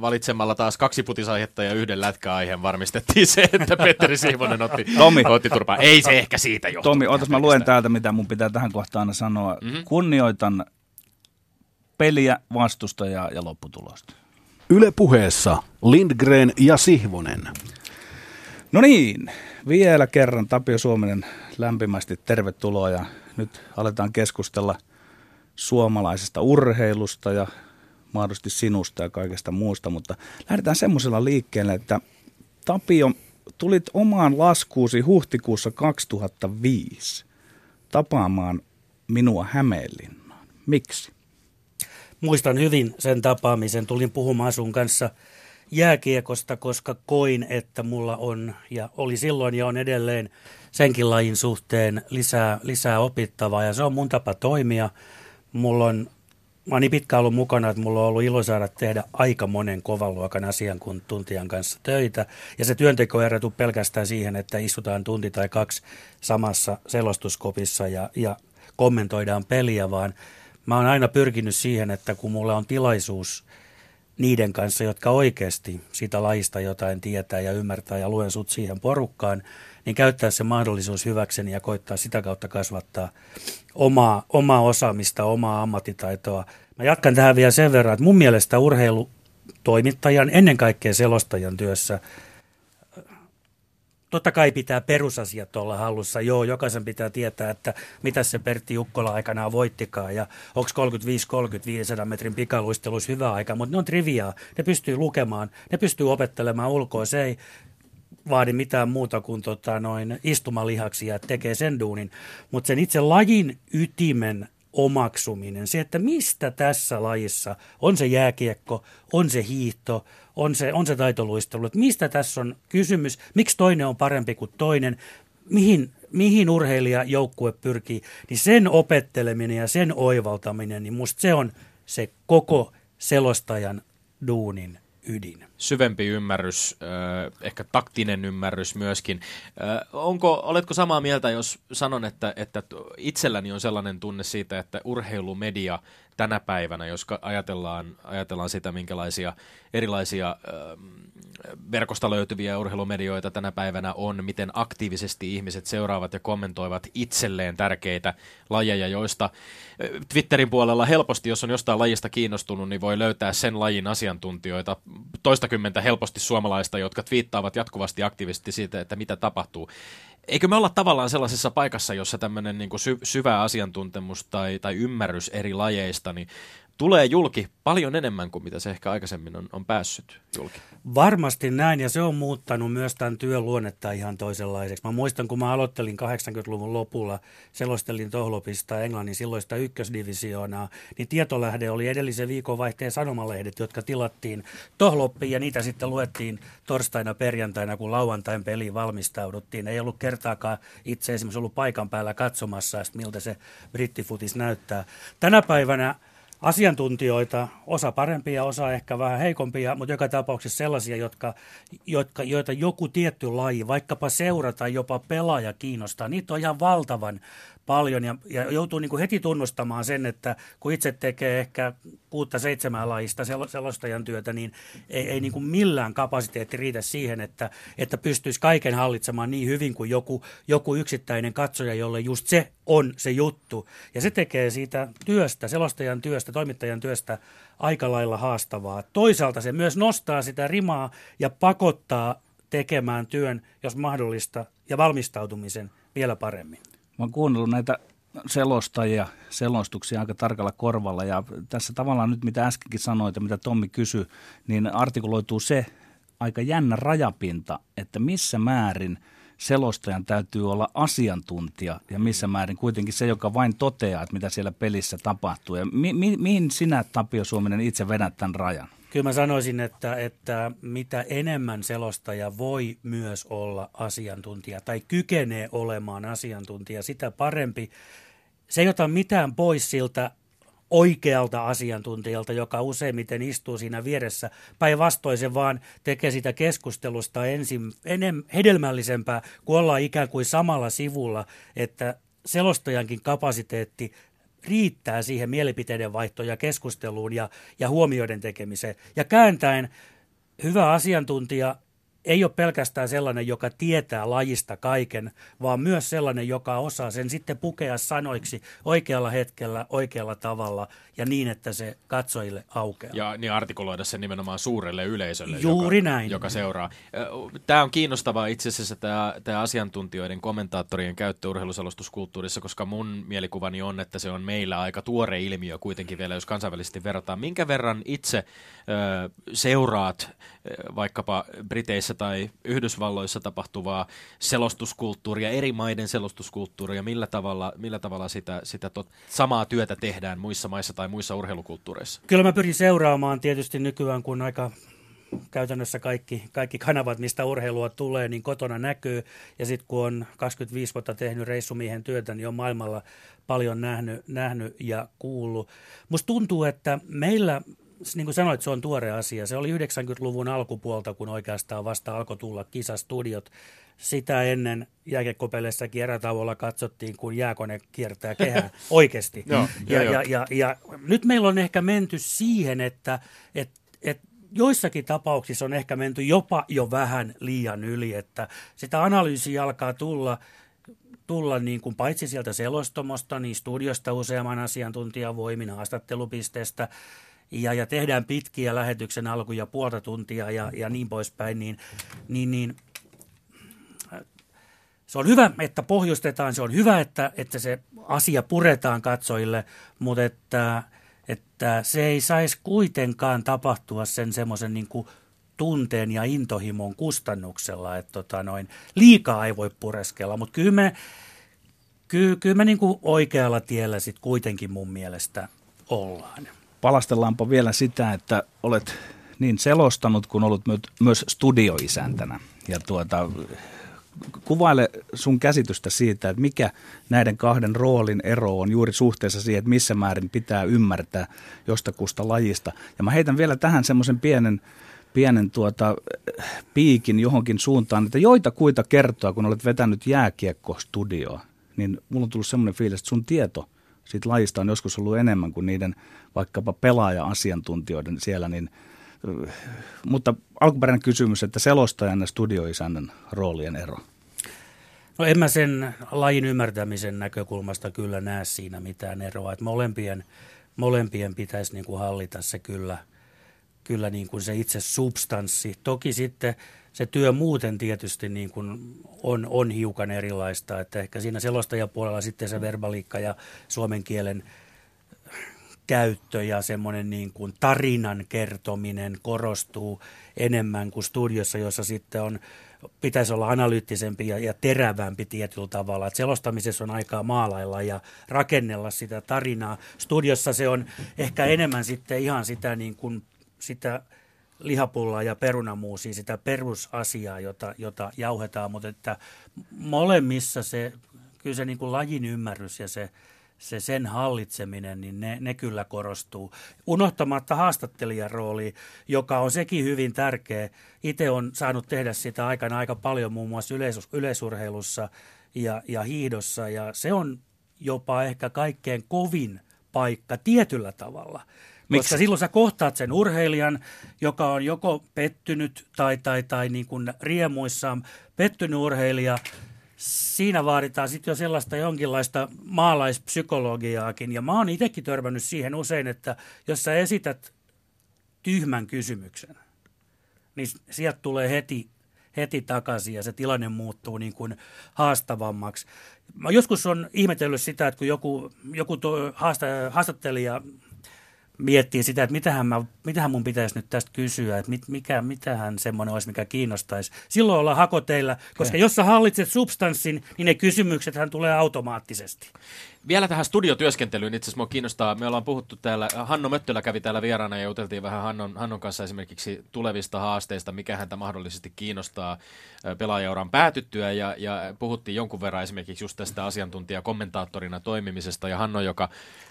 valitsemalla taas kaksi putisaihetta ja yhden lätkäaiheen varmistettiin se, että *laughs* Petteri Siivonen otti, Tomi. otti turpaa. Ei se ehkä siitä johtu. Tomi, otas mä luen täältä, mitä mun pitää tähän kohtaan aina sanoa. Mm-hmm. Kunnioitan peliä, vastustajaa ja lopputulosta. Yle puheessa Lindgren ja Sihvonen. No niin, vielä kerran Tapio Suominen lämpimästi tervetuloa ja nyt aletaan keskustella suomalaisesta urheilusta ja mahdollisesti sinusta ja kaikesta muusta, mutta lähdetään semmoisella liikkeelle, että Tapio, tulit omaan laskuusi huhtikuussa 2005 tapaamaan minua Hämeenlinnaan. Miksi? Muistan hyvin sen tapaamisen. Tulin puhumaan sun kanssa jääkiekosta, koska koin, että mulla on ja oli silloin ja on edelleen senkin lajin suhteen lisää, lisää opittavaa ja se on mun tapa toimia. Mulla on Mä oon niin pitkään ollut mukana, että mulla on ollut ilo saada tehdä aika monen kovan luokan asiantuntijan kanssa töitä. Ja se työnteko ei pelkästään siihen, että istutaan tunti tai kaksi samassa selostuskopissa ja, ja kommentoidaan peliä, vaan mä oon aina pyrkinyt siihen, että kun mulla on tilaisuus niiden kanssa, jotka oikeasti sitä lajista jotain tietää ja ymmärtää ja luen sut siihen porukkaan, niin käyttää se mahdollisuus hyväkseni ja koittaa sitä kautta kasvattaa omaa, omaa osaamista, omaa ammattitaitoa. Mä jatkan tähän vielä sen verran, että mun mielestä urheilutoimittajan, ennen kaikkea selostajan työssä, totta kai pitää perusasiat olla hallussa. Joo, jokaisen pitää tietää, että mitä se Pertti Jukkola aikanaan voittikaan ja onko 35-30 500 metrin pikaluistelus hyvä aika, mutta ne on triviaa. Ne pystyy lukemaan, ne pystyy opettelemaan ulkoa. Se ei vaadi mitään muuta kuin tota, noin istumalihaksia, että tekee sen duunin. Mutta sen itse lajin ytimen omaksuminen, se, että mistä tässä lajissa, on se jääkiekko, on se hiihto, on se, on se taitoluistelu, että mistä tässä on kysymys, miksi toinen on parempi kuin toinen, mihin, mihin urheilija joukkue pyrkii, niin sen opetteleminen ja sen oivaltaminen, niin musta se on se koko selostajan duunin ydin. Syvempi ymmärrys, ehkä taktinen ymmärrys myöskin. Onko, oletko samaa mieltä, jos sanon, että, että itselläni on sellainen tunne siitä, että urheilumedia tänä päivänä, jos ajatellaan, ajatellaan sitä, minkälaisia erilaisia verkosta löytyviä urheilumedioita tänä päivänä on, miten aktiivisesti ihmiset seuraavat ja kommentoivat itselleen tärkeitä lajeja, joista Twitterin puolella helposti, jos on jostain lajista kiinnostunut, niin voi löytää sen lajin asiantuntijoita, toistakymmentä helposti suomalaista, jotka twiittaavat jatkuvasti aktiivisesti siitä, että mitä tapahtuu. Eikö me olla tavallaan sellaisessa paikassa, jossa tämmöinen niin sy- syvä asiantuntemus tai, tai ymmärrys eri lajeista niin tulee julki paljon enemmän kuin mitä se ehkä aikaisemmin on, on päässyt julki. Varmasti näin, ja se on muuttanut myös tämän työn luonnetta ihan toisenlaiseksi. Mä muistan, kun mä aloittelin 80-luvun lopulla, selostelin Tohlopista Englannin silloista ykkösdivisioonaa, niin tietolähde oli edellisen viikonvaihteen sanomalehdet, jotka tilattiin Tohloppiin, ja niitä sitten luettiin torstaina, perjantaina, kun lauantain peliin valmistauduttiin. Ei ollut kertaakaan itse esimerkiksi ollut paikan päällä katsomassa, miltä se brittifutis näyttää. Tänä päivänä asiantuntijoita, osa parempia, osa ehkä vähän heikompia, mutta joka tapauksessa sellaisia, jotka, jotka, joita joku tietty laji, vaikkapa seura tai jopa pelaaja kiinnostaa. Niitä on ihan valtavan paljon ja, ja joutuu niin kuin heti tunnustamaan sen, että kun itse tekee ehkä kuutta seitsemää lajista selostajan työtä, niin ei, ei niin kuin millään kapasiteetti riitä siihen, että, että pystyisi kaiken hallitsemaan niin hyvin kuin joku, joku yksittäinen katsoja, jolle just se on se juttu. Ja se tekee siitä työstä, selostajan työstä, toimittajan työstä aika lailla haastavaa. Toisaalta se myös nostaa sitä rimaa ja pakottaa tekemään työn, jos mahdollista, ja valmistautumisen vielä paremmin. Mä oon kuunnellut näitä selostajia, selostuksia aika tarkalla korvalla ja tässä tavallaan nyt mitä äskenkin sanoit ja mitä Tommi kysyi, niin artikuloituu se aika jännä rajapinta, että missä määrin selostajan täytyy olla asiantuntija ja missä määrin kuitenkin se, joka vain toteaa, että mitä siellä pelissä tapahtuu. Ja mi- mi- mihin sinä, Tapio Suominen, itse vedät tämän rajan? Kyllä mä sanoisin, että, että mitä enemmän selostaja voi myös olla asiantuntija tai kykenee olemaan asiantuntija, sitä parempi. Se ei ota mitään pois siltä oikealta asiantuntijalta, joka useimmiten istuu siinä vieressä. Päinvastoin se vaan tekee sitä keskustelusta ensin enem, hedelmällisempää, kun ollaan ikään kuin samalla sivulla, että selostajankin kapasiteetti riittää siihen mielipiteiden vaihtoon ja keskusteluun ja, ja huomioiden tekemiseen. Ja kääntäen hyvä asiantuntija ei ole pelkästään sellainen, joka tietää lajista kaiken, vaan myös sellainen, joka osaa sen sitten pukea sanoiksi oikealla hetkellä, oikealla tavalla ja niin, että se katsojille aukeaa. Ja niin artikuloida sen nimenomaan suurelle yleisölle, Juuri joka, näin. joka seuraa. Tämä on kiinnostavaa itse asiassa tämä, tämä asiantuntijoiden, kommentaattorien käyttö urheiluselostuskulttuurissa, koska mun mielikuvani on, että se on meillä aika tuore ilmiö kuitenkin vielä, jos kansainvälisesti verrataan. Minkä verran itse ö, seuraat vaikkapa Briteissä tai Yhdysvalloissa tapahtuvaa selostuskulttuuria, eri maiden selostuskulttuuria, millä tavalla, millä tavalla sitä, sitä tot, samaa työtä tehdään muissa maissa tai muissa urheilukulttuureissa? Kyllä mä pyrin seuraamaan tietysti nykyään, kun aika käytännössä kaikki, kaikki kanavat, mistä urheilua tulee, niin kotona näkyy. Ja sitten kun on 25 vuotta tehnyt reissumiehen työtä, niin on maailmalla paljon nähnyt, nähnyt ja kuullut. Musta tuntuu, että meillä niin kuin sanoit, se on tuore asia. Se oli 90-luvun alkupuolta, kun oikeastaan vasta alkoi tulla kisastudiot. Sitä ennen jääkekopeleissakin erätauolla katsottiin, kun jääkone kiertää kehää *laughs* oikeasti. Joo, ja, joo, ja, ja, ja nyt meillä on ehkä menty siihen, että et, et joissakin tapauksissa on ehkä menty jopa jo vähän liian yli, että sitä analyysiä alkaa tulla tulla niin kuin paitsi sieltä selostomosta, niin studiosta useamman asiantuntijan voimin haastattelupisteestä, ja, ja tehdään pitkiä lähetyksen alkuja puolta tuntia ja, ja niin poispäin, niin, niin, niin se on hyvä, että pohjustetaan, se on hyvä, että, että se asia puretaan katsojille, mutta että, että se ei saisi kuitenkaan tapahtua sen semmoisen niin tunteen ja intohimon kustannuksella, että tota noin, liikaa ei voi pureskella, mutta kyllä me, kyllä, kyllä me niin kuin oikealla tiellä sitten kuitenkin mun mielestä ollaan palastellaanpa vielä sitä, että olet niin selostanut kuin ollut myös studioisäntänä. Ja tuota, kuvaile sun käsitystä siitä, että mikä näiden kahden roolin ero on juuri suhteessa siihen, että missä määrin pitää ymmärtää jostakusta lajista. Ja mä heitän vielä tähän semmoisen pienen, pienen tuota, piikin johonkin suuntaan, että joita kuita kertoa, kun olet vetänyt jääkiekko-studioa, niin mulla on tullut semmoinen fiilis, että sun tieto siitä lajista on joskus ollut enemmän kuin niiden vaikkapa pelaaja-asiantuntijoiden siellä, niin, mutta alkuperäinen kysymys, että selostajan ja studioisännän roolien ero. No en mä sen lajin ymmärtämisen näkökulmasta kyllä näe siinä mitään eroa. Että molempien, molempien pitäisi niin kuin hallita se kyllä, kyllä niin kuin se itse substanssi. Toki sitten se työ muuten tietysti niin kuin on, on hiukan erilaista, että ehkä siinä selostajapuolella sitten se verbaliikka ja suomen kielen käyttö ja semmoinen niin kuin tarinan kertominen korostuu enemmän kuin studiossa, jossa sitten on, pitäisi olla analyyttisempi ja, ja terävämpi tietyllä tavalla. Että selostamisessa on aikaa maalailla ja rakennella sitä tarinaa. Studiossa se on ehkä enemmän sitten ihan sitä, niin kuin, sitä lihapullaa ja perunamuusia, sitä perusasiaa, jota, jota jauhetaan, mutta että molemmissa se, kyllä se niin kuin lajin ymmärrys ja se, se sen hallitseminen, niin ne, ne kyllä korostuu. Unohtamatta haastattelijan rooli, joka on sekin hyvin tärkeä. Itse on saanut tehdä sitä aikana aika paljon muun muassa yleis- yleisurheilussa ja, ja hiihdossa, ja se on jopa ehkä kaikkein kovin paikka tietyllä tavalla. Miksi? Koska silloin sä kohtaat sen urheilijan, joka on joko pettynyt tai, tai, tai niin kuin riemuissaan pettynyt urheilija, siinä vaaditaan sitten jo sellaista jonkinlaista maalaispsykologiaakin. Ja mä oon itsekin törmännyt siihen usein, että jos sä esität tyhmän kysymyksen, niin sieltä tulee heti, heti takaisin ja se tilanne muuttuu niin kuin haastavammaksi. Mä joskus on ihmetellyt sitä, että kun joku, joku to, haasta, haastattelija miettii sitä, että mitähän, mä, mitähän mun pitäisi nyt tästä kysyä, että mit, mikä, mitähän semmoinen olisi, mikä kiinnostaisi. Silloin ollaan hakoteilla, koska okay. jos sä hallitset substanssin, niin ne kysymyksethän tulee automaattisesti. Vielä tähän studiotyöskentelyyn itse asiassa kiinnostaa. Me ollaan puhuttu täällä, Hanno Möttölä kävi täällä vieraana ja juteltiin vähän Hannon, Hannon kanssa esimerkiksi tulevista haasteista, mikä häntä mahdollisesti kiinnostaa pelaajauran päätyttyä ja, ja puhuttiin jonkun verran esimerkiksi just tästä asiantuntijakommentaattorina toimimisesta ja Hanno, joka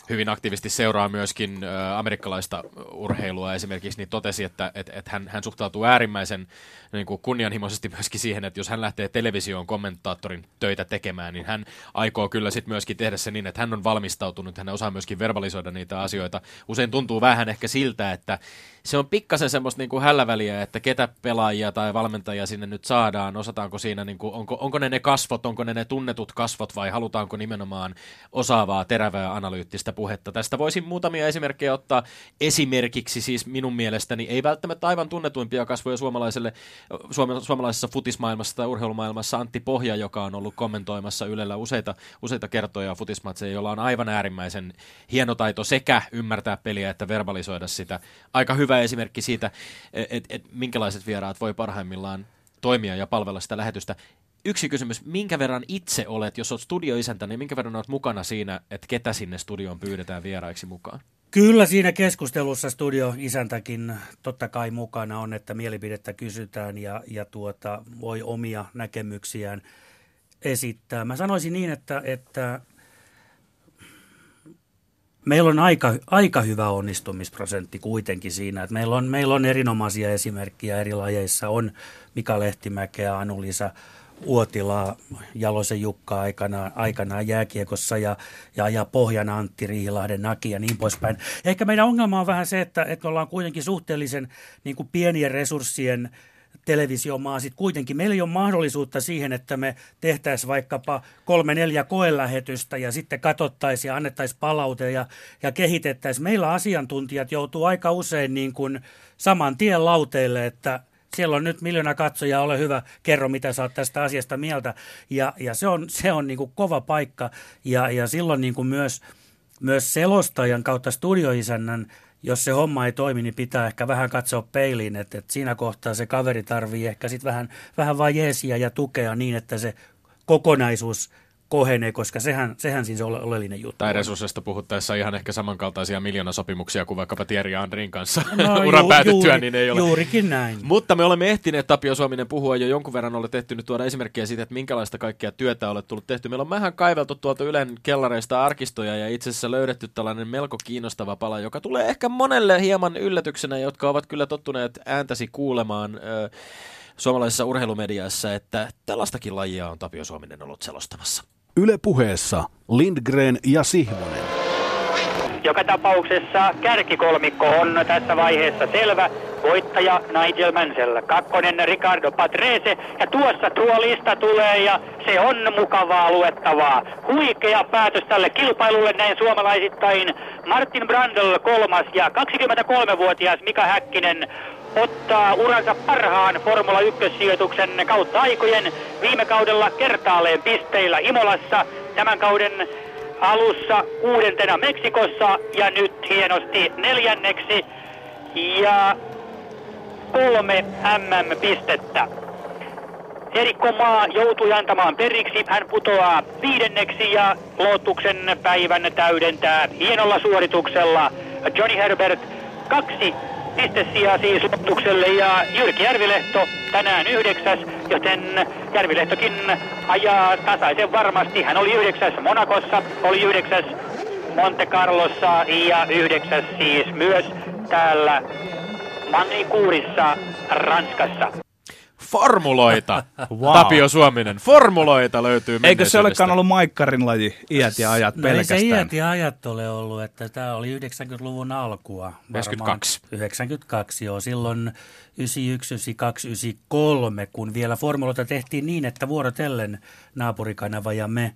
hyvin aktiivisesti seuraa myöskin amerikkalaista urheilua esimerkiksi, niin totesi, että et, et hän, hän suhtautuu äärimmäisen niin kuin kunnianhimoisesti myöskin siihen, että jos hän lähtee televisioon kommentaattorin töitä tekemään, niin hän aikoo kyllä sitten myöskin tehdä sen niin, että hän on valmistautunut, hän osaa myöskin verbalisoida niitä asioita. Usein tuntuu vähän ehkä siltä, että se on pikkasen semmoista niin kuin hälläväliä, että ketä pelaajia tai valmentajia sinne nyt saadaan, osataanko siinä, niin kuin, onko, onko ne ne kasvot, onko ne ne tunnetut kasvot vai halutaanko nimenomaan osaavaa, terävää, analyyttistä puhetta. Tästä voisin muutamia esimerkkejä ottaa esimerkiksi siis minun mielestäni, ei välttämättä aivan tunnetuimpia kasvoja suomalaiselle, suome, suomalaisessa futismaailmassa tai urheilumaailmassa Antti Pohja, joka on ollut kommentoimassa Ylellä useita, useita kertoja futismatseja, jolla on aivan äärimmäisen hieno taito sekä ymmärtää peliä että verbalisoida sitä. Aika hyvä esimerkki siitä, että et, et, minkälaiset vieraat voi parhaimmillaan toimia ja palvella sitä lähetystä. Yksi kysymys, minkä verran itse olet, jos olet studioisäntä, niin minkä verran olet mukana siinä, että ketä sinne studioon pyydetään vieraiksi mukaan? Kyllä siinä keskustelussa studioisäntäkin totta kai mukana on, että mielipidettä kysytään ja, ja tuota, voi omia näkemyksiään esittää. Mä sanoisin niin, että, että meillä on aika, aika hyvä onnistumisprosentti kuitenkin siinä, että meillä on, meillä on erinomaisia esimerkkejä eri lajeissa. On Mika Lehtimäkeä, Anu-Liisa Uotilaa, Jalosen Jukka aikanaan, aikanaan jääkiekossa ja, ja, ja Pohjana Antti Riihilahden Naki ja niin poispäin. Ehkä meidän ongelma on vähän se, että, että ollaan kuitenkin suhteellisen niin kuin pienien resurssien televisiomaa sitten kuitenkin. Meillä ei ole mahdollisuutta siihen, että me tehtäisiin vaikkapa kolme neljä koelähetystä ja sitten katsottaisiin ja annettaisiin palaute ja, ja kehitettäisiin. Meillä asiantuntijat joutuu aika usein niin kuin saman tien lauteille, että siellä on nyt miljoona katsojaa, ole hyvä, kerro mitä sä oot tästä asiasta mieltä. Ja, ja se on, se on niin kuin kova paikka ja, ja silloin niin kuin myös, myös selostajan kautta studioisännän jos se homma ei toimi, niin pitää ehkä vähän katsoa peiliin, että, että siinä kohtaa se kaveri tarvii ehkä sitten vähän, vähän vain jeesiä ja tukea niin, että se kokonaisuus kohenee, koska sehän, sehän siis on oleellinen juttu. Tai resursseista puhuttaessa ihan ehkä samankaltaisia miljoonasopimuksia kuin vaikkapa Thierry Andrin kanssa no, *laughs* uran ju, päätyttyä, juuri, niin ei ole. Juurikin näin. Mutta me olemme ehtineet, Tapio Suominen, puhua jo jonkun verran, olet nyt tuoda esimerkkejä siitä, että minkälaista kaikkea työtä olet tullut tehty. Meillä on vähän kaiveltu tuolta Ylen kellareista arkistoja ja itse asiassa löydetty tällainen melko kiinnostava pala, joka tulee ehkä monelle hieman yllätyksenä, jotka ovat kyllä tottuneet ääntäsi kuulemaan. Suomalaisessa urheilumediassa, että tällaistakin lajia on Tapio Suominen ollut selostamassa. Yle puheessa Lindgren ja Sihvonen. Joka tapauksessa kärkikolmikko on tässä vaiheessa selvä. Voittaja Nigel Mansell, kakkonen Ricardo Patrese ja tuossa tuo lista tulee ja se on mukavaa luettavaa. Huikea päätös tälle kilpailulle näin suomalaisittain. Martin Brandl kolmas ja 23-vuotias Mika Häkkinen ottaa uransa parhaan Formula 1-sijoituksen kautta aikojen viime kaudella kertaalleen pisteillä Imolassa, tämän kauden alussa kuudentena Meksikossa ja nyt hienosti neljänneksi ja kolme MM-pistettä. Erikko Maa joutui antamaan periksi, hän putoaa viidenneksi ja Lootuksen päivän täydentää hienolla suorituksella Johnny Herbert kaksi pistesijaa siis Lottukselle ja Jyrki Järvilehto tänään yhdeksäs, joten Järvilehtokin ajaa tasaisen varmasti. Hän oli yhdeksäs Monakossa, oli yhdeksäs Monte Carlossa ja yhdeksäs siis myös täällä Manikuurissa Ranskassa. Formuloita, *laughs* wow. Tapio Suominen. Formuloita löytyy Eikö se olekaan ollut Maikkarin laji, iät ja ajat no pelkästään? ei se iät ja ajat ole ollut, että tämä oli 90-luvun alkua. 92. 92, joo. Silloin 91, 92, 93, kun vielä formuloita tehtiin niin, että vuorotellen naapurikanava ja me.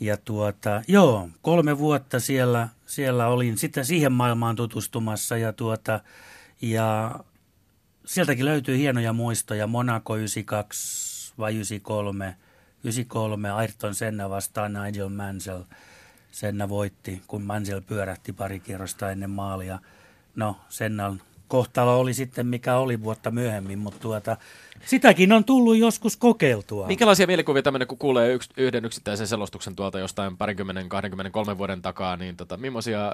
Ja tuota, joo, kolme vuotta siellä, siellä olin sitten siihen maailmaan tutustumassa ja tuota, ja sieltäkin löytyy hienoja muistoja. Monaco 92 vai 93. 93 Ayrton Senna vastaan Nigel Mansell. Senna voitti, kun Mansell pyörähti pari kierrosta ennen maalia. No, Sennan kohtalo oli sitten mikä oli vuotta myöhemmin, mutta tuota, sitäkin on tullut joskus kokeiltua. Minkälaisia mielikuvia tämmöinen, kun kuulee yks, yhden yksittäisen selostuksen tuolta jostain parikymmenen, 23 vuoden takaa, niin tota, millaisia,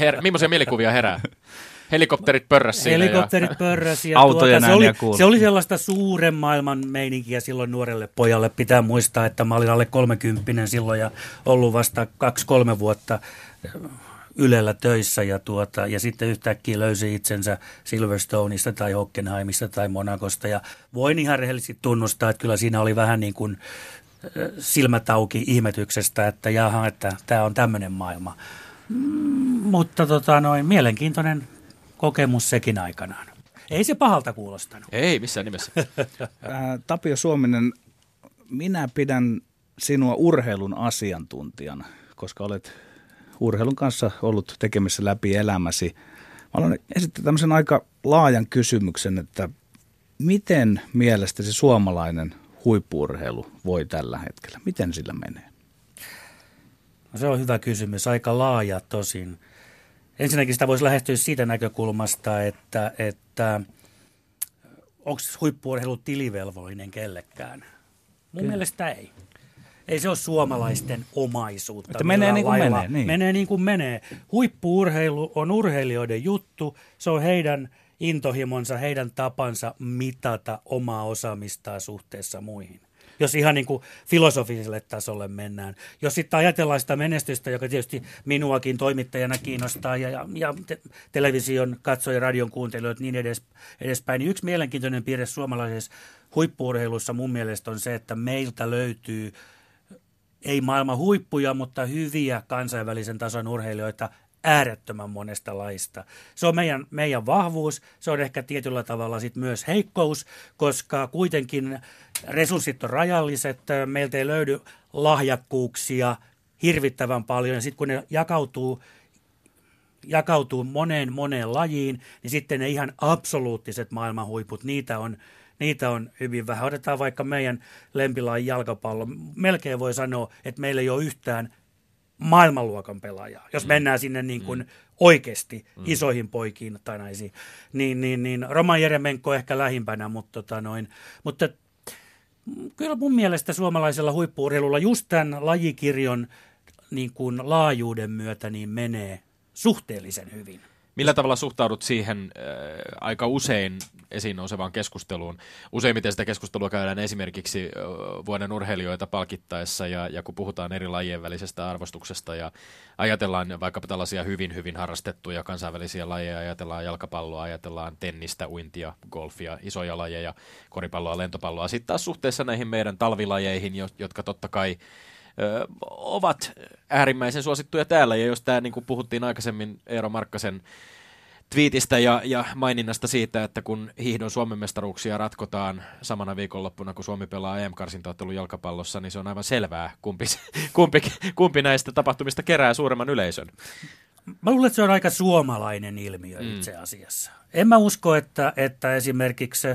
her, millaisia mielikuvia herää? *laughs* Helikopterit pörräs siinä. Helikopterit ja... pörräs. Ja Autoja tuota, se, oli, se oli sellaista suuren maailman meininkiä silloin nuorelle pojalle. Pitää muistaa, että mä olin alle 30 silloin ja ollut vasta kaksi-kolme vuotta Ylellä töissä ja, tuota, ja sitten yhtäkkiä löysi itsensä Silverstoneista tai Hockenheimista tai Monakosta ja voin ihan rehellisesti tunnustaa, että kyllä siinä oli vähän niin kuin silmätauki ihmetyksestä, että jaha, että tämä on tämmöinen maailma. Mm, mutta tota noin, mielenkiintoinen kokemus sekin aikanaan. Ei se pahalta kuulostanut. Ei missään nimessä. *laughs* Tapio Suominen, minä pidän sinua urheilun asiantuntijana, koska olet urheilun kanssa ollut tekemissä läpi elämäsi. Mä haluan esittää tämmöisen aika laajan kysymyksen, että miten mielestäsi suomalainen huippuurheilu voi tällä hetkellä? Miten sillä menee? No se on hyvä kysymys, aika laaja tosin. Ensinnäkin sitä voisi lähestyä siitä näkökulmasta, että, että onko huippuurheilu tilivelvollinen kellekään. Mun Kyllä. mielestä ei. Ei se ole suomalaisten omaisuutta. Että menee niin kuin lailla. menee, niin. Menee niin kuin menee. Huippuurheilu on urheilijoiden juttu. Se on heidän intohimonsa, heidän tapansa mitata omaa osaamistaan suhteessa muihin. Jos ihan niin kuin filosofiselle tasolle mennään. Jos sitten ajatellaan sitä menestystä, joka tietysti minuakin toimittajana kiinnostaa ja, ja, ja te, television katsoja, radion kuuntelijoita niin edes, edespäin, niin yksi mielenkiintoinen piirre suomalaisessa huippuurheilussa mun mielestä on se, että meiltä löytyy ei maailman huippuja, mutta hyviä kansainvälisen tason urheilijoita äärettömän monesta laista. Se on meidän, meidän vahvuus, se on ehkä tietyllä tavalla sit myös heikkous, koska kuitenkin resurssit on rajalliset, meiltä ei löydy lahjakkuuksia hirvittävän paljon, ja sitten kun ne jakautuu jakautuu moneen moneen lajiin, niin sitten ne ihan absoluuttiset maailmanhuiput, niitä on, niitä on hyvin vähän. Otetaan vaikka meidän lempilajin jalkapallo. Melkein voi sanoa, että meillä ei ole yhtään maailmanluokan pelaajaa, jos mennään sinne niin kuin oikeasti isoihin poikiin tai naisiin. Niin, niin, niin Roman Jeremenko ehkä lähimpänä, mutta, tota noin, mutta kyllä mun mielestä suomalaisella huippuurheilulla just tämän lajikirjon niin kuin laajuuden myötä niin menee suhteellisen hyvin. Millä tavalla suhtaudut siihen äh, aika usein esiin nousevaan keskusteluun? Useimmiten sitä keskustelua käydään esimerkiksi äh, vuoden urheilijoita palkittaessa ja, ja kun puhutaan eri lajien välisestä arvostuksesta ja ajatellaan vaikkapa tällaisia hyvin hyvin harrastettuja kansainvälisiä lajeja, ajatellaan jalkapalloa, ajatellaan tennistä, uintia, golfia, isoja lajeja, koripalloa, lentopalloa. Sitten taas suhteessa näihin meidän talvilajeihin, jo- jotka totta kai ö, ovat äärimmäisen suosittuja täällä. Ja jos tämä, niin kuin puhuttiin aikaisemmin Eero Markkasen twiitistä ja, ja maininnasta siitä, että kun hiihdon Suomen mestaruuksia ratkotaan samana viikonloppuna, kun Suomi pelaa EM-karsintaottelun jalkapallossa, niin se on aivan selvää, kumpi, *laughs* kumpi, kumpi näistä tapahtumista kerää suuremman yleisön. Mä luulen, että se on aika suomalainen ilmiö mm. itse asiassa. En mä usko, että, että esimerkiksi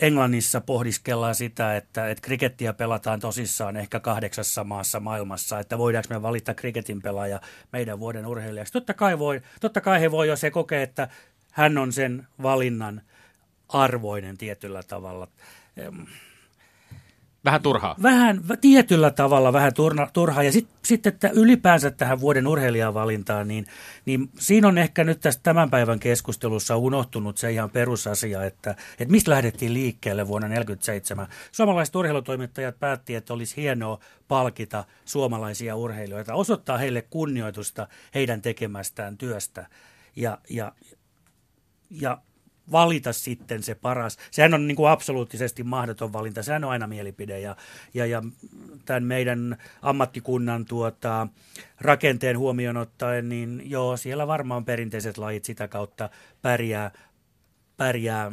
Englannissa pohdiskellaan sitä, että, että krikettiä pelataan tosissaan ehkä kahdeksassa maassa maailmassa, että voidaanko me valita kriketin pelaaja meidän vuoden urheilijaksi. Totta kai, voi, totta kai he voi, jos he kokee, että hän on sen valinnan arvoinen tietyllä tavalla. Vähän turhaa. Vähän vä- tietyllä tavalla vähän turna, turhaa. Ja sitten sit, että ylipäänsä tähän vuoden urheilijavalintaan, niin, niin siinä on ehkä nyt tässä tämän päivän keskustelussa unohtunut se ihan perusasia, että, että mistä lähdettiin liikkeelle vuonna 1947. Suomalaiset urheilutoimittajat päätti, että olisi hienoa palkita suomalaisia urheilijoita, osoittaa heille kunnioitusta heidän tekemästään työstä. Ja, ja, ja valita sitten se paras. Sehän on niin kuin absoluuttisesti mahdoton valinta. Sehän on aina mielipide ja, ja, ja tämän meidän ammattikunnan tuota, rakenteen huomioon ottaen, niin joo, siellä varmaan perinteiset lajit sitä kautta pärjää, pärjää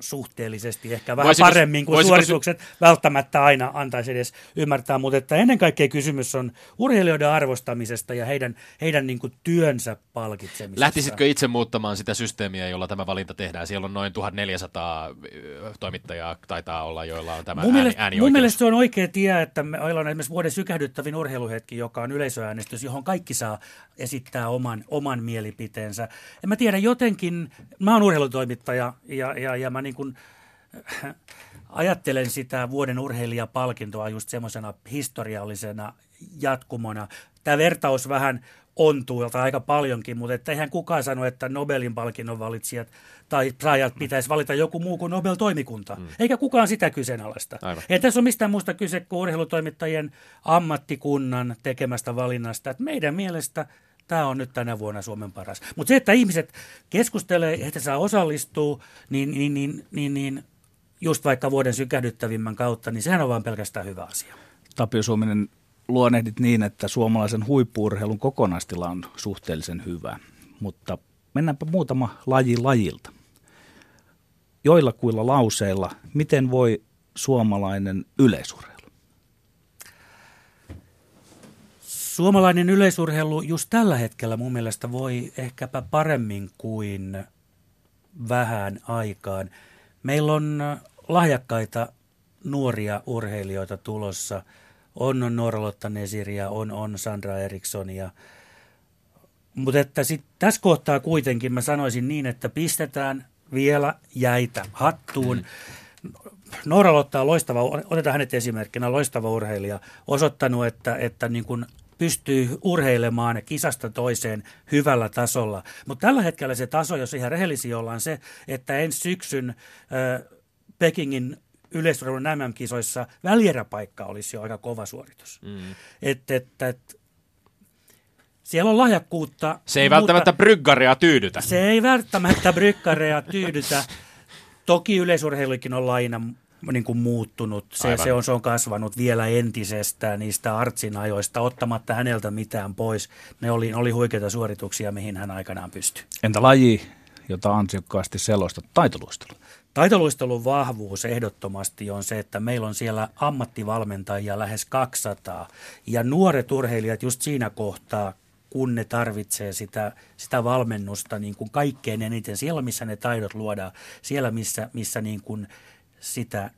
suhteellisesti ehkä vähän Voisiko- paremmin kuin voisiko suoritukset välttämättä aina antaisi edes ymmärtää, mutta että ennen kaikkea kysymys on urheilijoiden arvostamisesta ja heidän, heidän niin kuin työnsä palkitsemisesta. Lähtisitkö itse muuttamaan sitä systeemiä, jolla tämä valinta tehdään? Siellä on noin 1400 ö, toimittajaa taitaa olla, joilla on tämä Mun, ääni, mielestä, mun mielestä se on oikea tie, että meillä on esimerkiksi vuoden sykähdyttävin urheiluhetki, joka on yleisöäänestys, johon kaikki saa esittää oman, oman mielipiteensä. En mä tiedä, jotenkin, mä oon urheilutoimittaja ja, ja, ja mä niin kuin, äh, ajattelen sitä vuoden urheilijapalkintoa just semmoisena historiallisena jatkumona. Tämä vertaus vähän ontuu tai aika paljonkin, mutta että eihän kukaan sano, että Nobelin palkinnon valitsijat tai saajat pitäisi valita joku muu kuin Nobel-toimikunta. Mm. Eikä kukaan sitä kyseenalaista. Aivan. Ei tässä ole mistään muusta kyse kuin urheilutoimittajien ammattikunnan tekemästä valinnasta. Että meidän mielestä tämä on nyt tänä vuonna Suomen paras. Mutta se, että ihmiset keskustelee, että saa osallistua, niin, niin, niin, niin, niin just vaikka vuoden sykähdyttävimmän kautta, niin sehän on vaan pelkästään hyvä asia. Tapio Suominen, luonehdit niin, että suomalaisen huippuurheilun kokonaistila on suhteellisen hyvä, mutta mennäänpä muutama laji lajilta. Joilla kuilla lauseilla, miten voi suomalainen yleisurheilu? Suomalainen yleisurheilu just tällä hetkellä mun mielestä voi ehkäpä paremmin kuin vähän aikaan. Meillä on lahjakkaita nuoria urheilijoita tulossa. On, Norlotta Nesiria, on, on Sandra Erikssonia. Mutta että sit tässä kohtaa kuitenkin mä sanoisin niin, että pistetään vielä jäitä hattuun. Noora Lotta on loistava, otetaan hänet esimerkkinä, loistava urheilija, osoittanut, että, että niin kuin pystyy urheilemaan kisasta toiseen hyvällä tasolla. Mutta tällä hetkellä se taso, jos ihan rehellisiä ollaan, se, että ensi syksyn äh, Pekingin yleisurheilun MM-kisoissa välieräpaikka olisi jo aika kova suoritus. Mm. Et, et, et, siellä on lahjakkuutta. Se ei mutta välttämättä bryggaria tyydytä. Se ei välttämättä bryggaria tyydytä. Toki yleisurheilukin on laina niin kuin muuttunut. Se, se, on, se on kasvanut vielä entisestään niistä Artsin ajoista, ottamatta häneltä mitään pois. Ne oli, oli huikeita suorituksia, mihin hän aikanaan pystyi. Entä laji, jota ansiokkaasti selosta, taitoluistelu? Taitoluistelun vahvuus ehdottomasti on se, että meillä on siellä ammattivalmentajia lähes 200 ja nuoret urheilijat just siinä kohtaa, kun ne tarvitsee sitä, sitä valmennusta niin kuin kaikkein eniten, siellä missä ne taidot luodaan, siellä missä, missä niin kuin sitä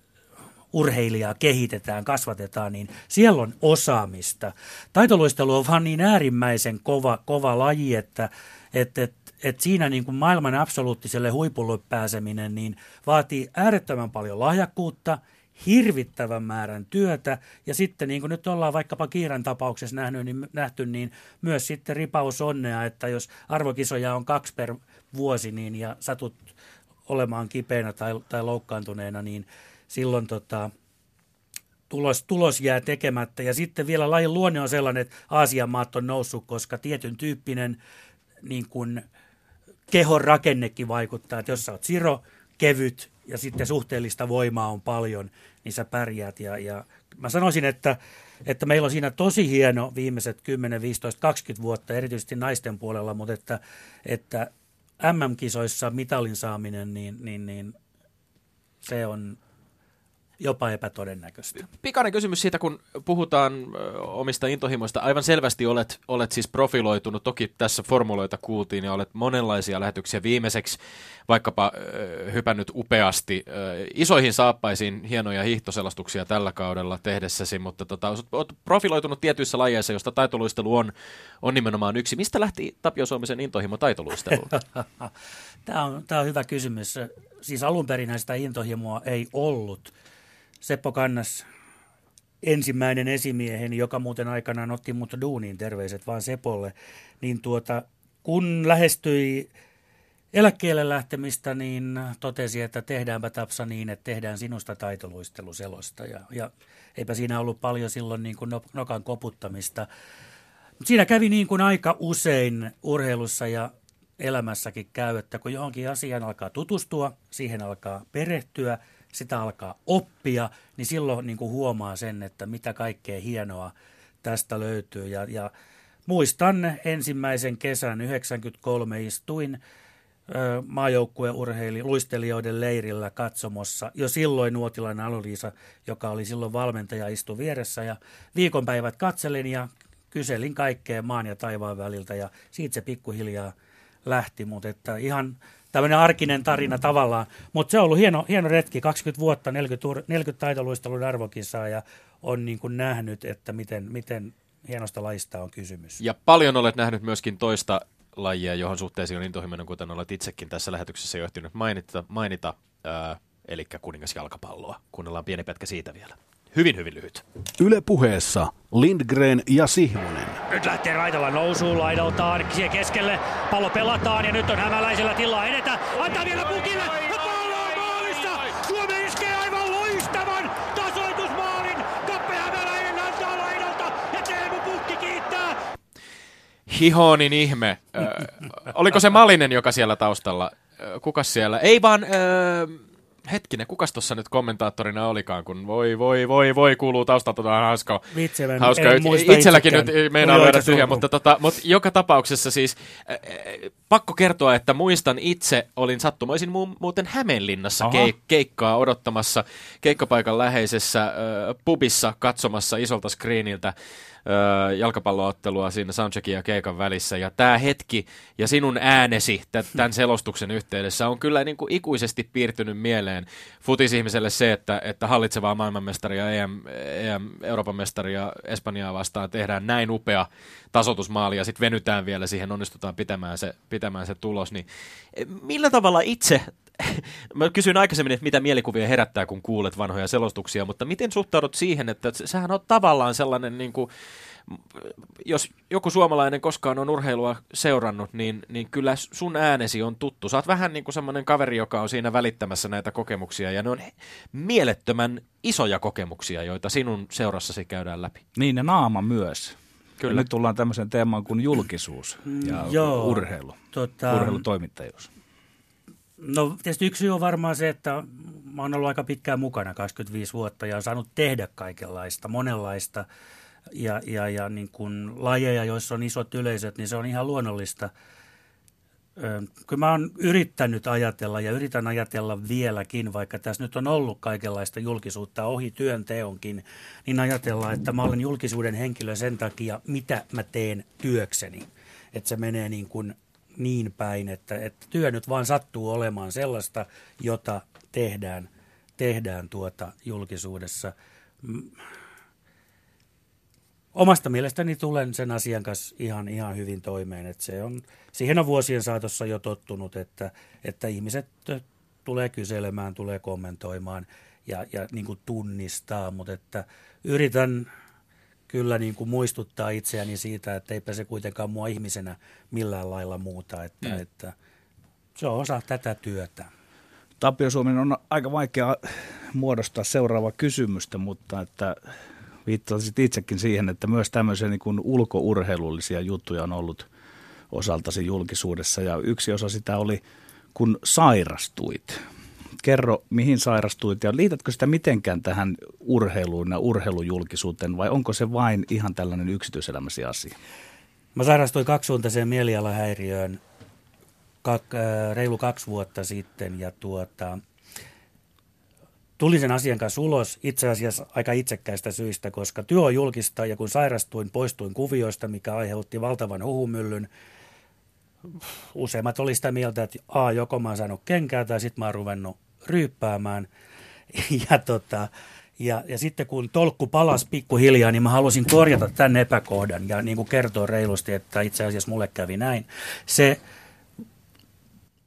urheilijaa kehitetään, kasvatetaan, niin siellä on osaamista. Taitoluistelu on vaan niin äärimmäisen kova, kova laji, että, että, että että siinä niin kuin maailman absoluuttiselle huipulle pääseminen niin vaatii äärettömän paljon lahjakkuutta, hirvittävän määrän työtä ja sitten niin kuin nyt ollaan vaikkapa Kiiran tapauksessa nähnyt, niin, nähty, niin myös sitten ripaus onnea, että jos arvokisoja on kaksi per vuosi niin ja satut olemaan kipeänä tai, tai loukkaantuneena, niin silloin tota, tulos, tulos jää tekemättä. Ja sitten vielä lajin luonne on sellainen, että Aasian maat on noussut, koska tietyn tyyppinen niin kuin, kehon rakennekin vaikuttaa, että jos sä oot siro, kevyt ja sitten suhteellista voimaa on paljon, niin sä pärjäät. Ja, ja mä sanoisin, että, että meillä on siinä tosi hieno viimeiset 10, 15, 20 vuotta, erityisesti naisten puolella, mutta että, että MM-kisoissa mitalin saaminen, niin, niin, niin se on jopa epätodennäköistä. Pikainen kysymys siitä, kun puhutaan omista intohimoista. Aivan selvästi olet, olet siis profiloitunut, toki tässä formuloita kuultiin ja olet monenlaisia lähetyksiä viimeiseksi vaikkapa äh, hypännyt upeasti äh, isoihin saappaisiin hienoja hiihtoselastuksia tällä kaudella tehdessäsi, mutta tota, olet profiloitunut tietyissä lajeissa, joista taitoluistelu on, on nimenomaan yksi. Mistä lähti Tapio Suomisen intohimo taitoluisteluun? *laughs* tämä, on, tämä on hyvä kysymys. Siis alun perin sitä intohimoa ei ollut. Seppo Kannas, ensimmäinen esimieheni, joka muuten aikanaan otti mut duuniin, terveiset vaan Sepolle, niin tuota, kun lähestyi eläkkeelle lähtemistä, niin totesi, että tehdäänpä Tapsa niin, että tehdään sinusta taitoluisteluselosta. Ja, ja eipä siinä ollut paljon silloin niin kuin nokan koputtamista. Siinä kävi niin kuin aika usein urheilussa ja elämässäkin käy, että kun johonkin asiaan alkaa tutustua, siihen alkaa perehtyä – sitä alkaa oppia, niin silloin niin kuin huomaa sen, että mitä kaikkea hienoa tästä löytyy. Ja, ja muistan ensimmäisen kesän 93 istuin maajoukkueurheili luistelijoiden leirillä katsomossa. Jo silloin Nuotilainen Aloliisa, joka oli silloin valmentaja, istui vieressä ja viikonpäivät katselin ja kyselin kaikkea maan ja taivaan väliltä ja siitä se pikkuhiljaa lähti, mutta että ihan tämmöinen arkinen tarina tavallaan. Mutta se on ollut hieno, hieno retki, 20 vuotta, 40, 40 taitoluistelun arvokisaa ja on niin kuin nähnyt, että miten, miten hienosta lajista on kysymys. Ja paljon olet nähnyt myöskin toista lajia, johon suhteisiin on intohimoinen, kuten olet itsekin tässä lähetyksessä johtanut mainita, mainita ää, eli kuningasjalkapalloa. Kuunnellaan pieni pätkä siitä vielä. Hyvin, hyvin lyhyt. Yle puheessa Lindgren ja Sihvonen. Nyt lähtee raitalla nousuun laidaltaan siihen keskelle. Pallo pelataan ja nyt on hämäläisellä tilaa edetä. Antaa vielä pukille. Ja pallo on maalissa. Suomi iskee aivan loistavan tasoitusmaalin. Kappe Hämäläinen antaa laidalta ja Teemu Pukki kiittää. Hihonin ihme. Äh, oliko se Malinen, joka siellä taustalla? Kuka siellä? Ei vaan... Äh, hetkinen, kukas tuossa nyt kommentaattorina olikaan, kun voi, voi, voi, voi, kuuluu taustalta tuohon hauska. Vitsi, en, hauska. en muista Itselläkin itsekään. nyt meinaa oikein tyhjä, mutta, tota, mutta joka tapauksessa siis äh, äh, pakko kertoa, että muistan itse, olin sattumoisin mu- muuten Hämeenlinnassa keik- keikkaa odottamassa keikkapaikan läheisessä äh, pubissa katsomassa isolta screeniltä jalkapalloottelua siinä soundcheckin ja keikan välissä. Ja tämä hetki ja sinun äänesi tämän selostuksen yhteydessä on kyllä niin kuin ikuisesti piirtynyt mieleen futisihmiselle se, että, että hallitsevaa maailmanmestaria, EM, EM, Euroopan mestaria Espanjaa vastaan tehdään näin upea tasotusmaali ja sitten venytään vielä siihen, onnistutaan pitämään se, pitämään se tulos. Niin, eh, millä tavalla itse *laughs* Mä kysyin aikaisemmin, että mitä mielikuvia herättää, kun kuulet vanhoja selostuksia, mutta miten suhtaudut siihen, että sähän on tavallaan sellainen, niin kuin, jos joku suomalainen koskaan on urheilua seurannut, niin, niin kyllä sun äänesi on tuttu. Sä oot vähän niin kuin semmoinen kaveri, joka on siinä välittämässä näitä kokemuksia, ja ne on mielettömän isoja kokemuksia, joita sinun seurassasi käydään läpi. Niin ja naama myös. Kyllä. Ja nyt tullaan tämmöiseen teemaan kuin julkisuus ja Mm, joo. urheilu, Tota, urheilutoimittajuus. No tietysti yksi syy on varmaan se, että mä oon ollut aika pitkään mukana, 25 vuotta, ja on saanut tehdä kaikenlaista, monenlaista. Ja, ja, ja niin kun lajeja, joissa on isot yleisöt, niin se on ihan luonnollista. Kyllä mä oon yrittänyt ajatella ja yritän ajatella vieläkin, vaikka tässä nyt on ollut kaikenlaista julkisuutta ohi työnteonkin, niin ajatellaan, että mä olen julkisuuden henkilö sen takia, mitä mä teen työkseni. Että se menee niin kuin niin päin, että, että työ nyt vaan sattuu olemaan sellaista, jota tehdään, tehdään tuota julkisuudessa. Mm. Omasta mielestäni tulen sen asian kanssa ihan, ihan hyvin toimeen. Että se on, siihen on vuosien saatossa jo tottunut, että, että ihmiset tulee kyselemään, tulee kommentoimaan ja, ja niin kuin tunnistaa, mutta että yritän kyllä niin kuin muistuttaa itseäni siitä, että eipä se kuitenkaan mua ihmisenä millään lailla muuta, että, mm. että se on osa tätä työtä. Tapio Suominen on aika vaikea muodostaa seuraava kysymystä, mutta että viittasit itsekin siihen, että myös tämmöisiä niin kuin ulkourheilullisia juttuja on ollut osaltasi julkisuudessa ja yksi osa sitä oli, kun sairastuit. Kerro, mihin sairastuit ja liitätkö sitä mitenkään tähän urheiluun ja urheilujulkisuuteen vai onko se vain ihan tällainen yksityiselämäsi asia? Mä sairastuin kaksisuuntaiseen mielialahäiriöön kak, äh, reilu kaksi vuotta sitten ja tuota, tulin sen asian kanssa ulos itse asiassa aika itsekkäistä syistä, koska työ on julkista ja kun sairastuin, poistuin kuvioista, mikä aiheutti valtavan huhumyllyn. Useimmat oli sitä mieltä, että A, joko mä oon saanut kenkää tai sitten mä oon ruvennut ryyppäämään. *laughs* Ja, tota, ja, ja sitten kun tolkku palasi pikkuhiljaa, niin mä halusin korjata tämän epäkohdan ja niin kuin kertoa reilusti, että itse asiassa mulle kävi näin. Se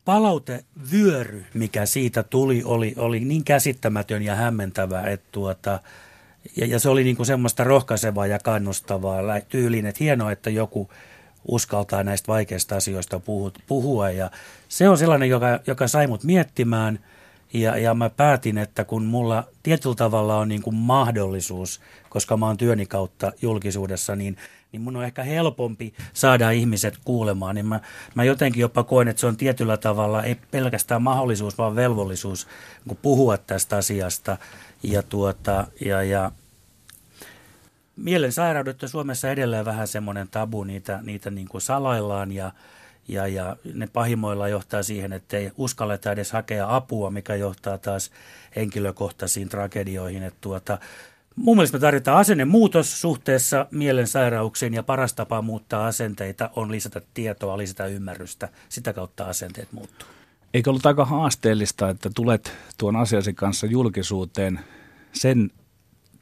palautevyöry, mikä siitä tuli, oli, oli niin käsittämätön ja hämmentävä, että tuota, ja, ja se oli niin kuin semmoista rohkaisevaa ja kannustavaa tyyliin, että hienoa, että joku uskaltaa näistä vaikeista asioista puhua ja se on sellainen, joka, joka sai mut miettimään ja, ja mä päätin, että kun mulla tietyllä tavalla on niin kuin mahdollisuus, koska mä oon työni kautta julkisuudessa, niin, niin mun on ehkä helpompi saada ihmiset kuulemaan, niin mä, mä jotenkin jopa koen, että se on tietyllä tavalla ei pelkästään mahdollisuus, vaan velvollisuus niin puhua tästä asiasta. Ja, tuota, ja, ja mielensairaudet on Suomessa edelleen vähän semmoinen tabu, niitä, niitä niin kuin salaillaan. Ja, ja, ja ne pahimoilla johtaa siihen, että ei uskalleta edes hakea apua, mikä johtaa taas henkilökohtaisiin tragedioihin. Että tuota, mun mielestä me tarvitaan asennemuutos suhteessa mielensairauksiin ja paras tapa muuttaa asenteita on lisätä tietoa, lisätä ymmärrystä. Sitä kautta asenteet muuttuu. Eikö ollut aika haasteellista, että tulet tuon asiasi kanssa julkisuuteen sen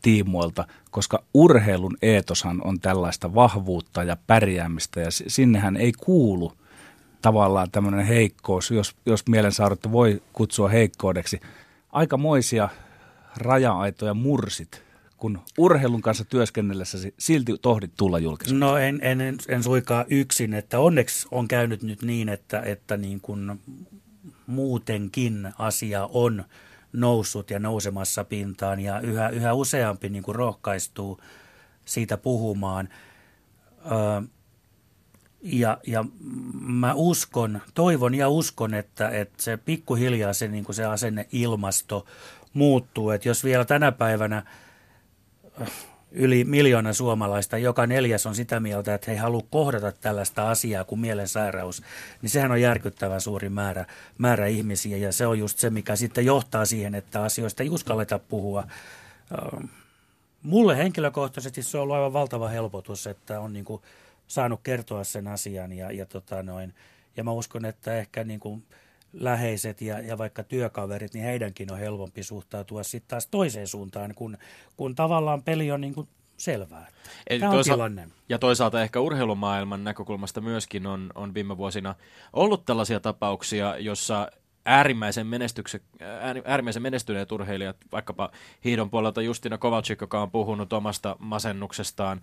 tiimoilta, koska urheilun eetoshan on tällaista vahvuutta ja pärjäämistä ja sinnehän ei kuulu tavallaan tämmöinen heikkous, jos, jos mielensairautta voi kutsua heikkoudeksi. Aikamoisia raja-aitoja mursit, kun urheilun kanssa työskennellessäsi silti tohdit tulla julkisuuteen. No en, en, en, en suikaan yksin, että onneksi on käynyt nyt niin, että, että niin kuin muutenkin asia on noussut ja nousemassa pintaan ja yhä, yhä useampi niin kuin rohkaistuu siitä puhumaan. Ö, Ja, ja mä uskon, toivon ja uskon, että, että se pikkuhiljaa se, niin se asenne ilmasto muuttuu. Että jos vielä tänä päivänä yli miljoona suomalaista, joka neljäs on sitä mieltä, että he halua kohdata tällaista asiaa kuin mielensairaus, niin sehän on järkyttävän suuri määrä, määrä ihmisiä ja se on just se, mikä sitten johtaa siihen, että asioista ei uskalleta puhua. Mulle henkilökohtaisesti se on ollut aivan valtava helpotus, että on niin kuin saanut kertoa sen asian ja, ja, tota noin, ja mä uskon, että ehkä niin kuin läheiset ja, ja vaikka työkaverit, niin heidänkin on helpompi suhtautua sitten taas toiseen suuntaan, kun, kun tavallaan peli on niin kuin selvää. Eli Tämä on toisa- tilanne. Ja toisaalta ehkä urheilumaailman näkökulmasta myöskin on, on viime vuosina ollut tällaisia tapauksia, jossa äärimmäisen, äärimmäisen menestyneet urheilijat, vaikkapa hiidon puolelta Justina Kovalchik, joka on puhunut omasta masennuksestaan.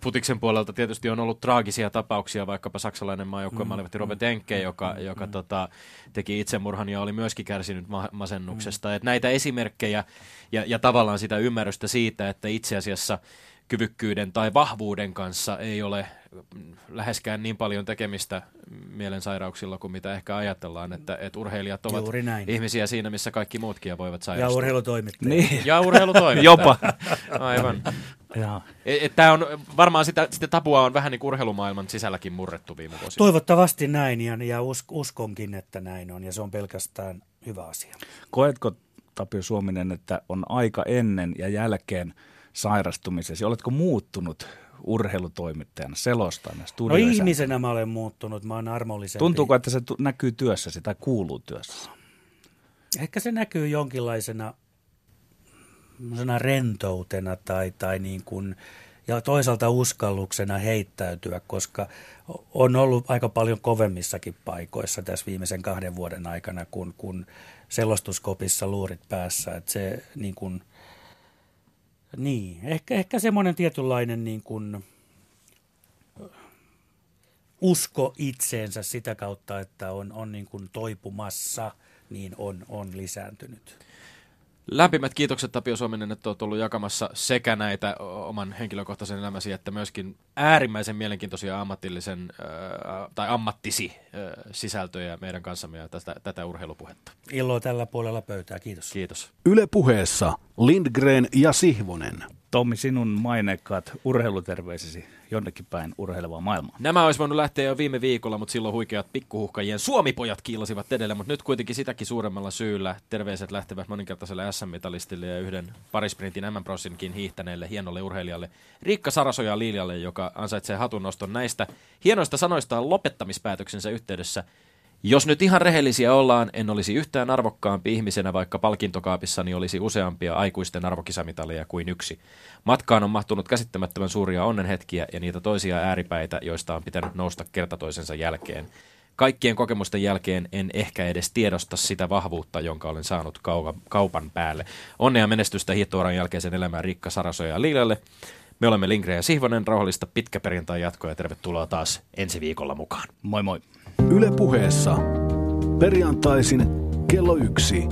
Putiksen puolelta tietysti on ollut traagisia tapauksia, vaikkapa saksalainen maajoukkueen mm. maalivahti Robert Enke, joka, mm. joka mm. Tota, teki itsemurhan ja oli myöskin kärsinyt ma- masennuksesta. Mm. Et näitä esimerkkejä ja, ja tavallaan sitä ymmärrystä siitä, että itse asiassa kyvykkyyden tai vahvuuden kanssa ei ole läheskään niin paljon tekemistä mielensairauksilla kuin mitä ehkä ajatellaan, että, että urheilijat ovat ihmisiä siinä, missä kaikki muutkin voivat sairastua. Ja urheilutoimittajat. Niin. Ja urheilutoimittajat. *laughs* Jopa. *laughs* Aivan. E, Tämä on varmaan sitä, sitä tapua on vähän niin urheilumaailman sisälläkin murrettu viime vuosina. Toivottavasti näin ja, ja uskonkin, että näin on ja se on pelkästään hyvä asia. Koetko Tapio Suominen, että on aika ennen ja jälkeen sairastumisesi? Oletko muuttunut urheilutoimittajana, selostajana, No ihmisenä mä olen muuttunut, mä oon armollisempi. Tuntuuko, että se näkyy työssäsi tai kuuluu työssä? Ehkä se näkyy jonkinlaisena rentoutena tai, tai niin kuin, ja toisaalta uskalluksena heittäytyä, koska on ollut aika paljon kovemmissakin paikoissa tässä viimeisen kahden vuoden aikana, kun, kun selostuskopissa luurit päässä. Että se niin kuin, niin, ehkä, ehkä semmoinen tietynlainen niin kuin, usko itseensä sitä kautta, että on, on niin kuin toipumassa, niin on, on lisääntynyt. Lämpimät kiitokset Tapio Suominen, että olet ollut jakamassa sekä näitä oman henkilökohtaisen elämäsi, että myöskin äärimmäisen mielenkiintoisia ammatillisen äh, tai ammattisi äh, sisältöjä meidän kanssamme ja tästä, tätä urheilupuhetta. Illoa tällä puolella pöytää, kiitos. Kiitos. Yle puheessa Lindgren ja Sihvonen. Tommi, sinun maineikkaat urheiluterveisesi jonnekin päin urheilevaa maailmaa. Nämä olisi voinut lähteä jo viime viikolla, mutta silloin huikeat pikkuhuhkajien suomipojat kiilasivat edelleen, mutta nyt kuitenkin sitäkin suuremmalla syyllä terveiset lähtevät moninkertaiselle SM-metalistille ja yhden parisprintin m Prosinkin hiihtäneelle hienolle urheilijalle Riikka Sarasoja Liilialle, joka ansaitsee hatunnoston näistä hienoista sanoistaan lopettamispäätöksensä yhteydessä – jos nyt ihan rehellisiä ollaan, en olisi yhtään arvokkaampi ihmisenä, vaikka palkintokaapissani olisi useampia aikuisten arvokisamitalia kuin yksi. Matkaan on mahtunut käsittämättömän suuria onnenhetkiä ja niitä toisia ääripäitä, joista on pitänyt nousta kerta toisensa jälkeen. Kaikkien kokemusten jälkeen en ehkä edes tiedosta sitä vahvuutta, jonka olen saanut kaupan päälle. Onnea menestystä hiihtouran jälkeisen elämään Rikka Sarasoja ja Liilalle. Me olemme Lindgren ja Sihvonen, rauhallista pitkä perjantai jatkoa ja tervetuloa taas ensi viikolla mukaan. Moi moi. Yle puheessa perjantaisin kello yksi.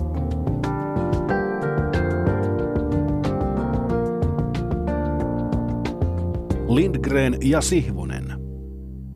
Lindgren ja Sihvonen.